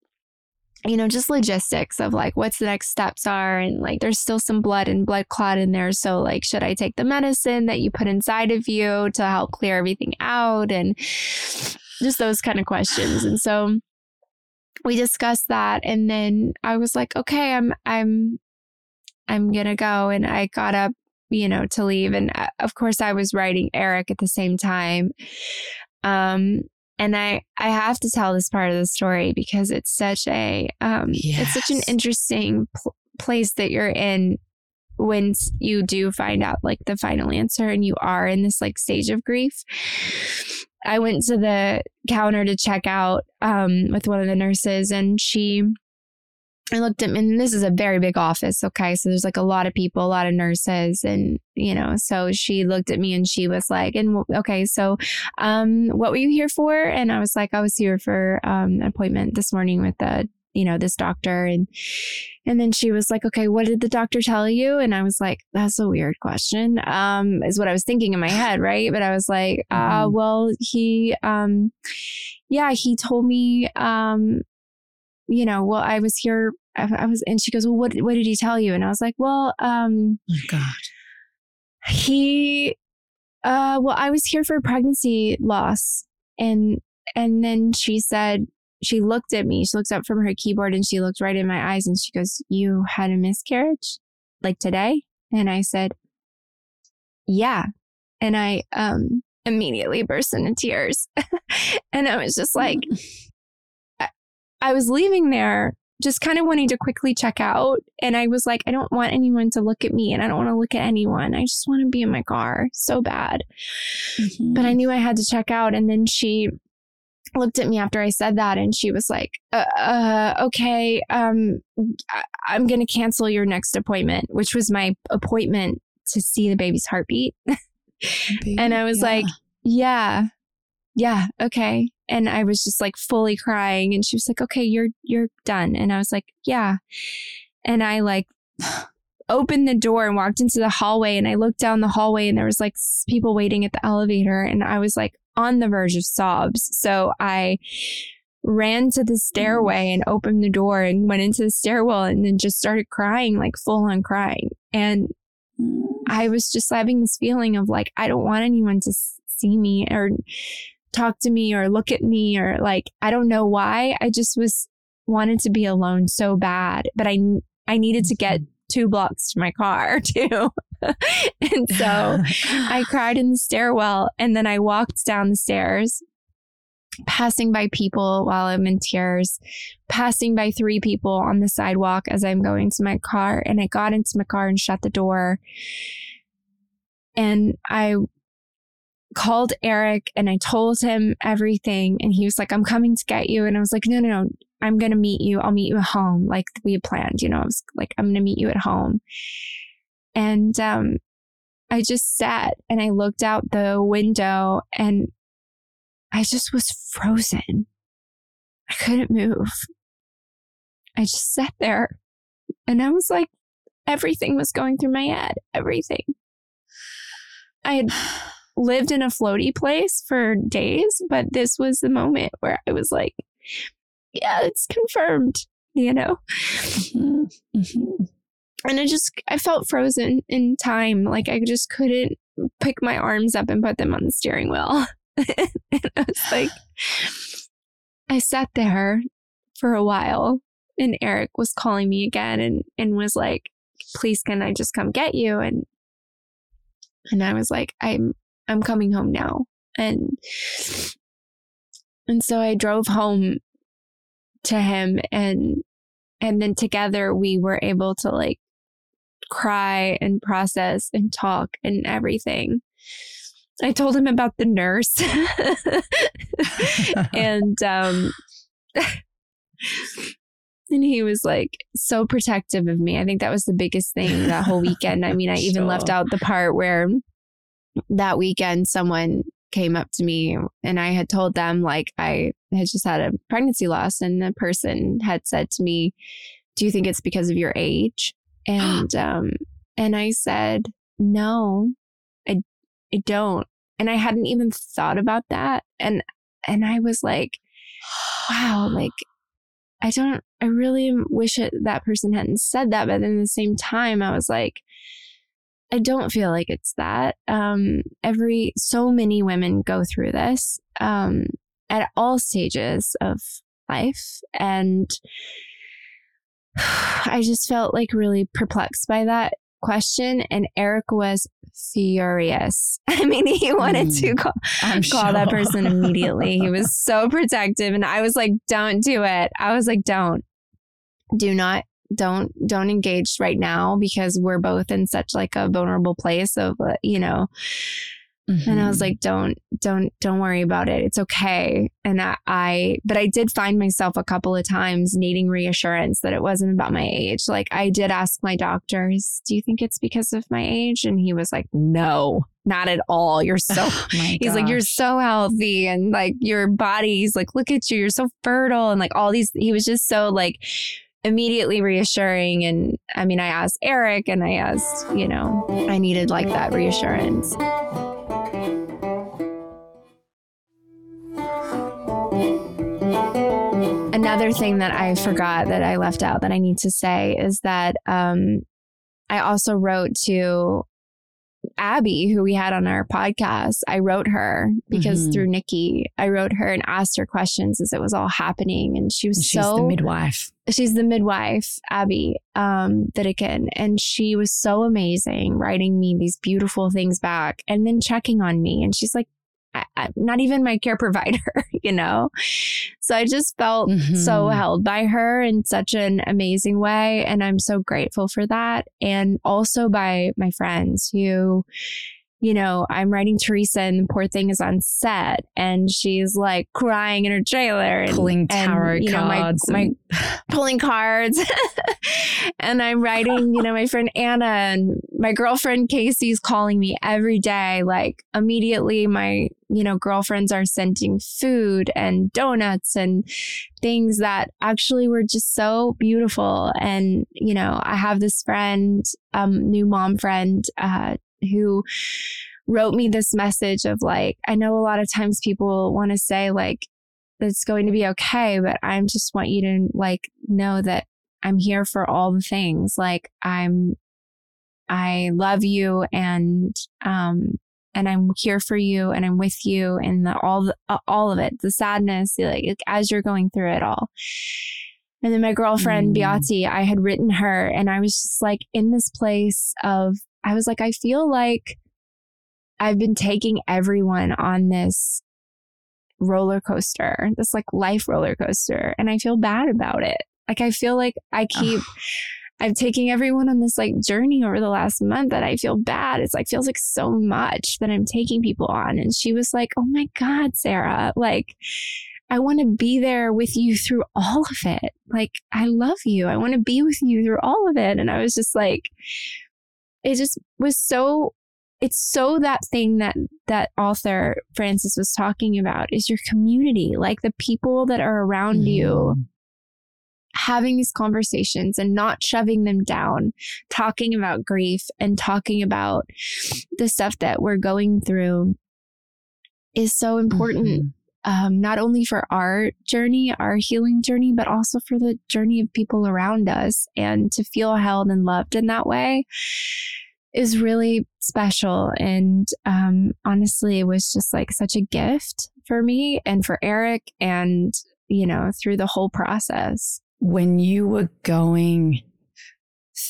Speaker 2: you know, just logistics of like what's the next steps are. And like there's still some blood and blood clot in there. So, like, should I take the medicine that you put inside of you to help clear everything out? And just those kind of questions. And so we discussed that. And then I was like, okay, I'm, I'm, I'm going to go. And I got up, you know, to leave. And uh, of course, I was writing Eric at the same time. Um, and I I have to tell this part of the story because it's such a um yes. it's such an interesting pl- place that you're in when you do find out like the final answer and you are in this like stage of grief. I went to the counter to check out um, with one of the nurses, and she I looked at, me and this is a very big office. Okay. So there's like a lot of people, a lot of nurses. And, you know, so she looked at me and she was like, and okay, so, um, what were you here for? And I was like, I was here for, um, an appointment this morning with the, you know, this doctor. And, and then she was like, okay, what did the doctor tell you? And I was like, that's a weird question. Um, is what I was thinking in my head. Right. But I was like, uh, mm-hmm. well, he, um, yeah, he told me, um, you know, well, I was here. I, I, was, and she goes, well, what, what did he tell you? And I was like, well, um,
Speaker 3: oh God,
Speaker 2: he, uh, well, I was here for pregnancy loss. And, and then she said, she looked at me, she looked up from her keyboard and she looked right in my eyes and she goes, you had a miscarriage like today? And I said, yeah. And I, um, immediately burst into tears. and I was just like, I was leaving there just kind of wanting to quickly check out. And I was like, I don't want anyone to look at me and I don't want to look at anyone. I just want to be in my car so bad. Mm-hmm. But I knew I had to check out. And then she looked at me after I said that and she was like, uh, uh, okay, um, I- am going to cancel your next appointment, which was my appointment to see the baby's heartbeat. Baby, and I was yeah. like, yeah, yeah, okay. And I was just like fully crying and she was like, okay, you're, you're done. And I was like, yeah. And I like opened the door and walked into the hallway and I looked down the hallway and there was like people waiting at the elevator and I was like on the verge of sobs. So I ran to the stairway and opened the door and went into the stairwell and then just started crying, like full on crying. And I was just having this feeling of like, I don't want anyone to see me or talk to me or look at me or like, I don't know why. I just was wanted to be alone so bad, but I, I needed to get mm-hmm. two blocks to my car too. and so I cried in the stairwell and then I walked down the stairs passing by people while I'm in tears, passing by three people on the sidewalk as I'm going to my car. And I got into my car and shut the door. And I called Eric and I told him everything. And he was like, I'm coming to get you. And I was like, no, no, no, I'm going to meet you. I'll meet you at home. Like we had planned, you know, I was like, I'm going to meet you at home. And, um, I just sat and I looked out the window and I just was frozen. I couldn't move. I just sat there and I was like, everything was going through my head, everything. I had lived in a floaty place for days, but this was the moment where I was like, yeah, it's confirmed, you know? Mm-hmm. Mm-hmm. And I just, I felt frozen in time. Like I just couldn't pick my arms up and put them on the steering wheel. and I was like, I sat there for a while and Eric was calling me again and, and was like, please can I just come get you? And, and I was like, I'm, I'm coming home now. And and so I drove home to him and and then together we were able to like cry and process and talk and everything. I told him about the nurse. and um and he was like so protective of me. I think that was the biggest thing that whole weekend. I mean, I even sure. left out the part where that weekend someone came up to me and I had told them like I had just had a pregnancy loss and the person had said to me, "Do you think it's because of your age?" And um and I said, "No. I I don't." And I hadn't even thought about that and and I was like, "Wow, like I don't I really wish it, that person hadn't said that, but then at the same time I was like, I don't feel like it's that. Um, every so many women go through this um, at all stages of life, and I just felt like really perplexed by that question. And Eric was furious. I mean, he wanted mm, to call, call sure. that person immediately. he was so protective, and I was like, "Don't do it." I was like, "Don't." Do not don't don't engage right now because we're both in such like a vulnerable place of uh, you know Mm-hmm. And I was mm-hmm. like, don't, don't, don't worry about it. It's okay. And I, I, but I did find myself a couple of times needing reassurance that it wasn't about my age. Like I did ask my doctors, do you think it's because of my age? And he was like, no, not at all. You're so, oh he's like, you're so healthy and like your body's like, look at you. You're so fertile. And like all these, he was just so like, immediately reassuring. And I mean, I asked Eric and I asked, you know, I needed like that reassurance. Another thing that I forgot that I left out that I need to say is that um, I also wrote to Abby, who we had on our podcast. I wrote her because mm-hmm. through Nikki, I wrote her and asked her questions as it was all happening. And she was
Speaker 1: she's
Speaker 2: so
Speaker 1: the midwife.
Speaker 2: She's the midwife, Abby um, Vidican. And she was so amazing writing me these beautiful things back and then checking on me. And she's like, I, I, not even my care provider, you know? So I just felt mm-hmm. so held by her in such an amazing way. And I'm so grateful for that. And also by my friends who, you know, I'm writing Teresa and the poor thing is on set and she's like crying in her trailer and
Speaker 1: pulling tarot and, you know, cards.
Speaker 2: My, and- my pulling cards. and I'm writing, you know, my friend Anna and my girlfriend Casey's calling me every day. Like immediately my, you know, girlfriends are sending food and donuts and things that actually were just so beautiful. And, you know, I have this friend, um, new mom friend, uh, who wrote me this message of like, I know a lot of times people want to say like, it's going to be okay, but I just want you to like know that I'm here for all the things. Like I'm, I love you and, um, and I'm here for you and I'm with you and the, all the, uh, all of it, the sadness, like as you're going through it all. And then my girlfriend, mm. Beati, I had written her and I was just like in this place of I was like, I feel like I've been taking everyone on this roller coaster, this like life roller coaster, and I feel bad about it. Like, I feel like I keep. I'm taking everyone on this like journey over the last month that I feel bad. It's like feels like so much that I'm taking people on. And she was like, Oh my God, Sarah, like I want to be there with you through all of it. Like, I love you. I want to be with you through all of it. And I was just like, it just was so it's so that thing that that author Francis was talking about is your community, like the people that are around mm. you having these conversations and not shoving them down, talking about grief and talking about the stuff that we're going through is so important. Mm-hmm. Um, not only for our journey, our healing journey, but also for the journey of people around us and to feel held and loved in that way is really special. And um, honestly, it was just like such a gift for me and for Eric and, you know, through the whole process.
Speaker 1: When you were going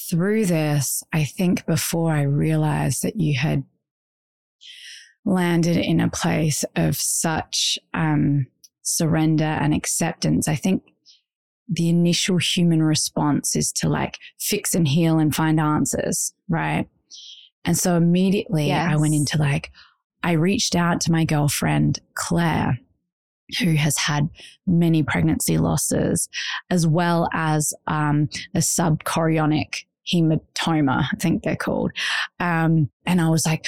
Speaker 1: through this, I think before I realized that you had landed in a place of such um, surrender and acceptance, I think the initial human response is to like fix and heal and find answers, right? And so immediately yes. I went into like, I reached out to my girlfriend, Claire, who has had many pregnancy losses, as well as um, a subchorionic hematoma, I think they're called. Um, and I was like,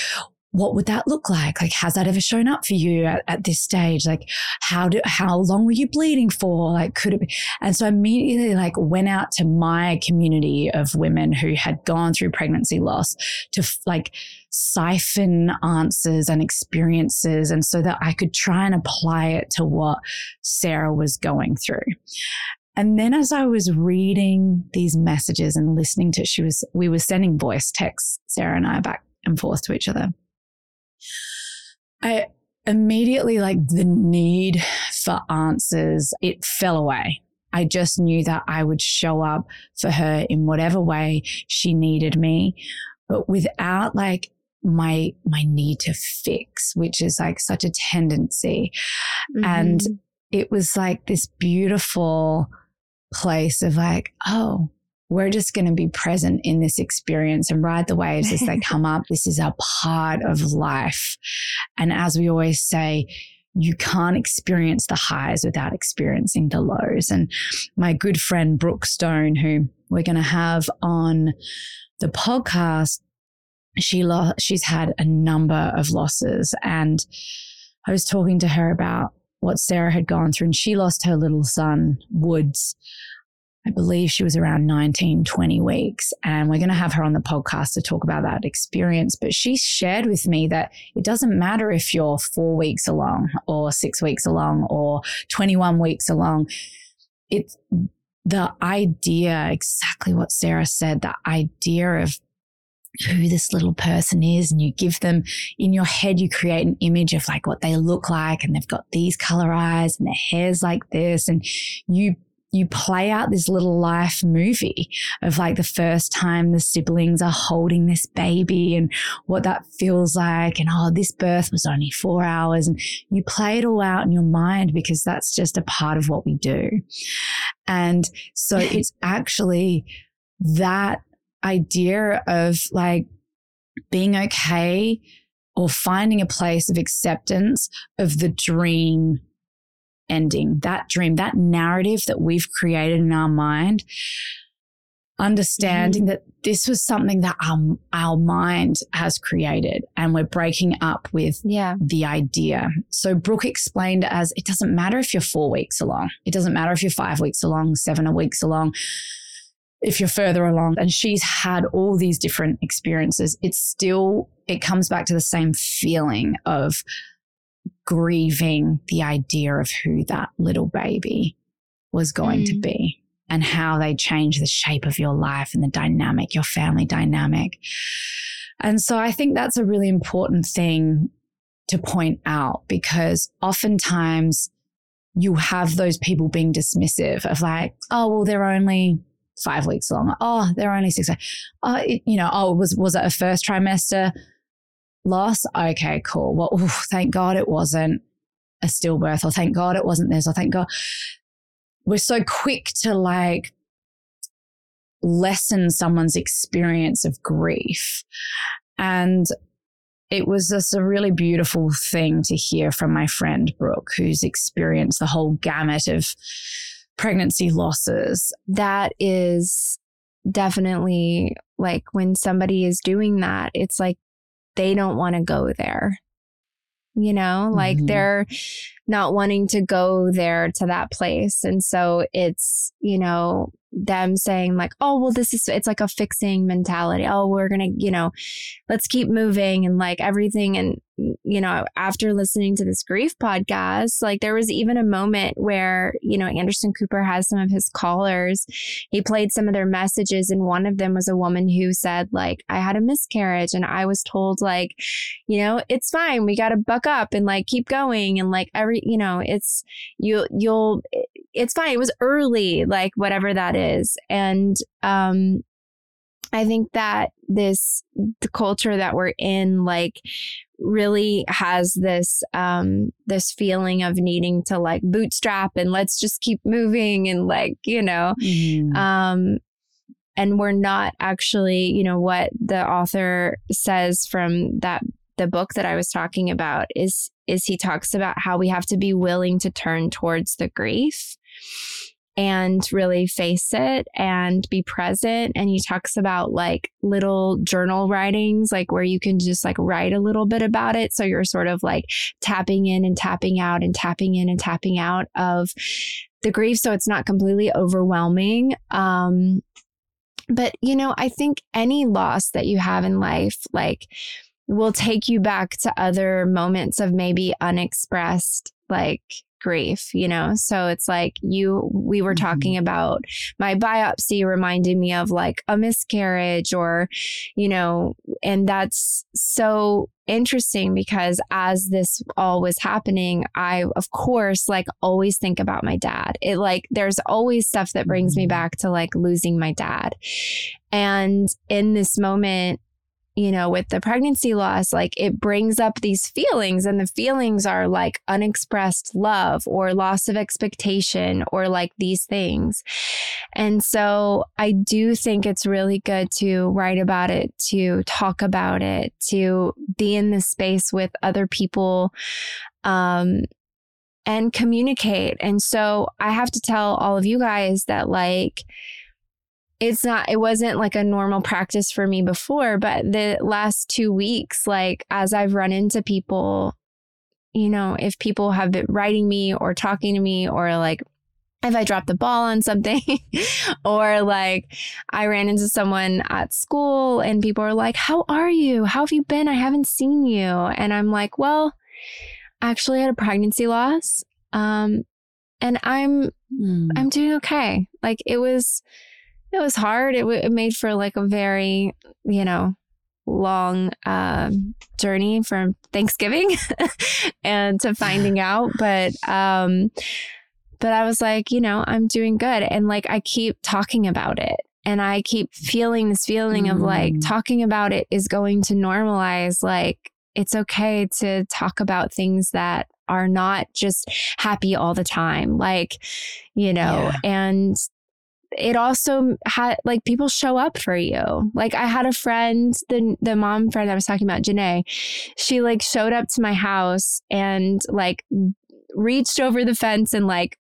Speaker 1: what would that look like? Like, has that ever shown up for you at, at, this stage? Like, how do, how long were you bleeding for? Like, could it be? And so I immediately like went out to my community of women who had gone through pregnancy loss to like siphon answers and experiences. And so that I could try and apply it to what Sarah was going through. And then as I was reading these messages and listening to, she was, we were sending voice texts, Sarah and I back and forth to each other. I immediately like the need for answers, it fell away. I just knew that I would show up for her in whatever way she needed me, but without like my my need to fix, which is like such a tendency. Mm-hmm. And it was like this beautiful place of like, oh, we're just going to be present in this experience and ride the waves as they come up. This is a part of life. And as we always say, you can't experience the highs without experiencing the lows. And my good friend Brooke Stone, who we're going to have on the podcast, she lo- she's had a number of losses and I was talking to her about what Sarah had gone through and she lost her little son Woods I believe she was around 19, 20 weeks. And we're going to have her on the podcast to talk about that experience. But she shared with me that it doesn't matter if you're four weeks along or six weeks along or 21 weeks along. It's the idea, exactly what Sarah said, the idea of who this little person is and you give them in your head you create an image of like what they look like and they've got these color eyes and their hair's like this and you you play out this little life movie of like the first time the siblings are holding this baby and what that feels like. And oh, this birth was only four hours. And you play it all out in your mind because that's just a part of what we do. And so it's actually that idea of like being okay or finding a place of acceptance of the dream ending, that dream, that narrative that we've created in our mind, understanding mm-hmm. that this was something that our, our mind has created and we're breaking up with
Speaker 2: yeah.
Speaker 1: the idea. So Brooke explained as it doesn't matter if you're four weeks along. It doesn't matter if you're five weeks along, seven weeks along, if you're further along. And she's had all these different experiences. It's still, it comes back to the same feeling of grieving the idea of who that little baby was going mm. to be and how they change the shape of your life and the dynamic, your family dynamic. And so I think that's a really important thing to point out because oftentimes you have those people being dismissive of like, oh, well, they're only five weeks long. Oh, they're only six. Oh, it, you know, oh, was, was it a first trimester? Loss. Okay, cool. Well, oof, thank God it wasn't a stillbirth, or thank God it wasn't this, or thank God. We're so quick to like lessen someone's experience of grief. And it was just a really beautiful thing to hear from my friend Brooke, who's experienced the whole gamut of pregnancy losses.
Speaker 2: That is definitely like when somebody is doing that, it's like they don't want to go there. You know, like mm-hmm. they're not wanting to go there to that place. And so it's, you know, them saying like, oh, well, this is, it's like a fixing mentality. Oh, we're going to, you know, let's keep moving and like everything. And, you know, after listening to this grief podcast, like there was even a moment where, you know, Anderson Cooper has some of his callers. He played some of their messages, and one of them was a woman who said, like, I had a miscarriage and I was told, like, you know, it's fine. We got to buck up and like keep going. And like every, you know, it's, you, you'll, it's fine. It was early, like whatever that is. And, um, I think that this the culture that we're in like really has this um this feeling of needing to like bootstrap and let's just keep moving and like you know mm. um and we're not actually you know what the author says from that the book that I was talking about is is he talks about how we have to be willing to turn towards the grief and really face it and be present. And he talks about like little journal writings, like where you can just like write a little bit about it. So you're sort of like tapping in and tapping out and tapping in and tapping out of the grief. So it's not completely overwhelming. Um, but, you know, I think any loss that you have in life, like, will take you back to other moments of maybe unexpressed like grief, you know? So it's like you, we were mm-hmm. talking about my biopsy reminding me of like a miscarriage or, you know, and that's so interesting because as this all was happening, I, of course, like always think about my dad. It like, there's always stuff that brings me mm-hmm. back to like losing my dad. And in this moment, you know, with the pregnancy loss, like it brings up these feelings, and the feelings are like unexpressed love or loss of expectation or like these things. And so I do think it's really good to write about it, to talk about it, to be in this space with other people. Um, and communicate. And so I have to tell all of you guys that, like, it's not it wasn't like a normal practice for me before but the last 2 weeks like as I've run into people you know if people have been writing me or talking to me or like if I dropped the ball on something or like I ran into someone at school and people are like how are you? How have you been? I haven't seen you. And I'm like well I actually had a pregnancy loss um and I'm mm. I'm doing okay. Like it was it was hard. It, w- it made for like a very, you know, long uh, journey from Thanksgiving and to finding out. But, um, but I was like, you know, I'm doing good. And like, I keep talking about it. And I keep feeling this feeling mm. of like mm. talking about it is going to normalize, like, it's okay to talk about things that are not just happy all the time. Like, you know, yeah. and it also had like people show up for you. Like I had a friend, the the mom friend I was talking about, Janae, she like showed up to my house and like reached over the fence and like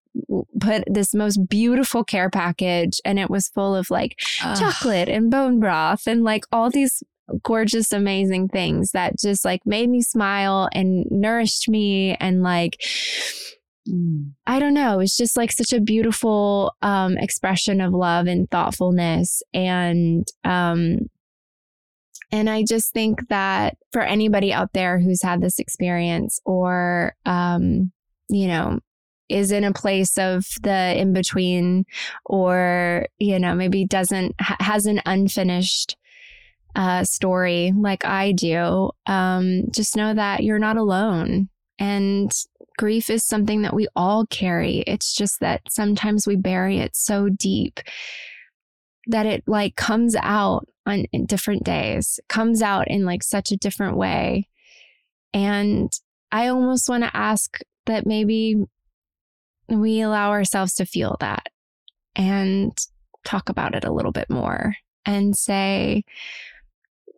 Speaker 2: put this most beautiful care package and it was full of like Ugh. chocolate and bone broth and like all these gorgeous amazing things that just like made me smile and nourished me and like Mm. I don't know. It's just like such a beautiful um, expression of love and thoughtfulness. And, um, and I just think that for anybody out there who's had this experience or, um, you know, is in a place of the in between or, you know, maybe doesn't, ha- has an unfinished uh, story like I do, um, just know that you're not alone. And grief is something that we all carry. It's just that sometimes we bury it so deep that it like comes out on different days, comes out in like such a different way. And I almost want to ask that maybe we allow ourselves to feel that and talk about it a little bit more and say,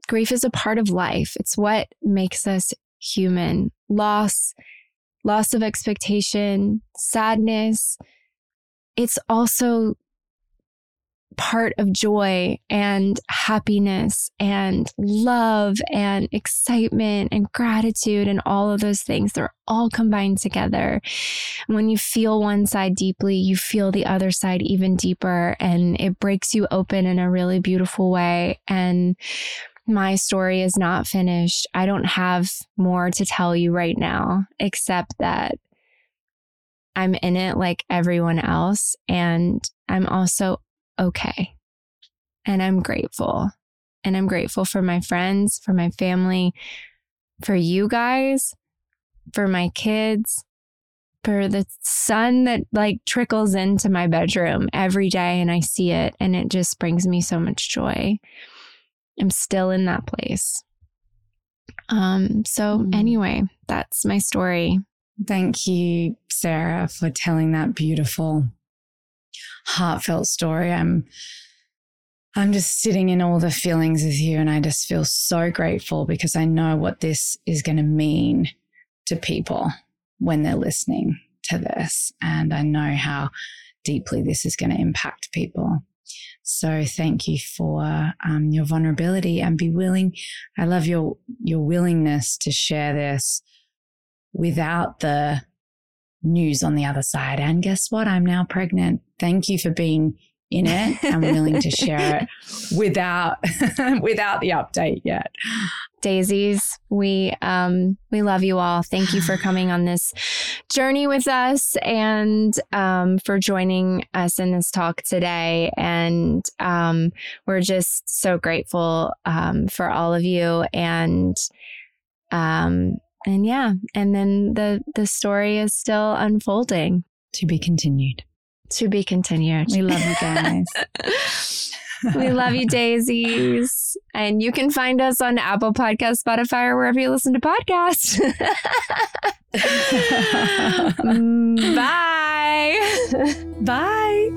Speaker 2: grief is a part of life. It's what makes us human. Loss loss of expectation, sadness. It's also part of joy and happiness and love and excitement and gratitude and all of those things. They're all combined together. When you feel one side deeply, you feel the other side even deeper and it breaks you open in a really beautiful way. And my story is not finished. I don't have more to tell you right now, except that I'm in it like everyone else. And I'm also okay. And I'm grateful. And I'm grateful for my friends, for my family, for you guys, for my kids, for the sun that like trickles into my bedroom every day and I see it. And it just brings me so much joy. I'm still in that place. Um, so mm. anyway, that's my story.
Speaker 1: Thank you, Sarah, for telling that beautiful, heartfelt story. I'm I'm just sitting in all the feelings with you and I just feel so grateful because I know what this is going to mean to people when they're listening to this. And I know how deeply this is going to impact people. So thank you for um, your vulnerability and be willing. I love your your willingness to share this without the news on the other side. And guess what? I'm now pregnant. Thank you for being in it and willing to share it without without the update yet.
Speaker 2: Daisies, we um we love you all. Thank you for coming on this journey with us and um for joining us in this talk today. And um we're just so grateful um for all of you and um and yeah, and then the the story is still unfolding.
Speaker 1: To be continued
Speaker 2: to be continued.
Speaker 1: We love you guys.
Speaker 2: we love you, daisies. And you can find us on Apple Podcast, Spotify, or wherever you listen to podcasts. Bye.
Speaker 1: Bye.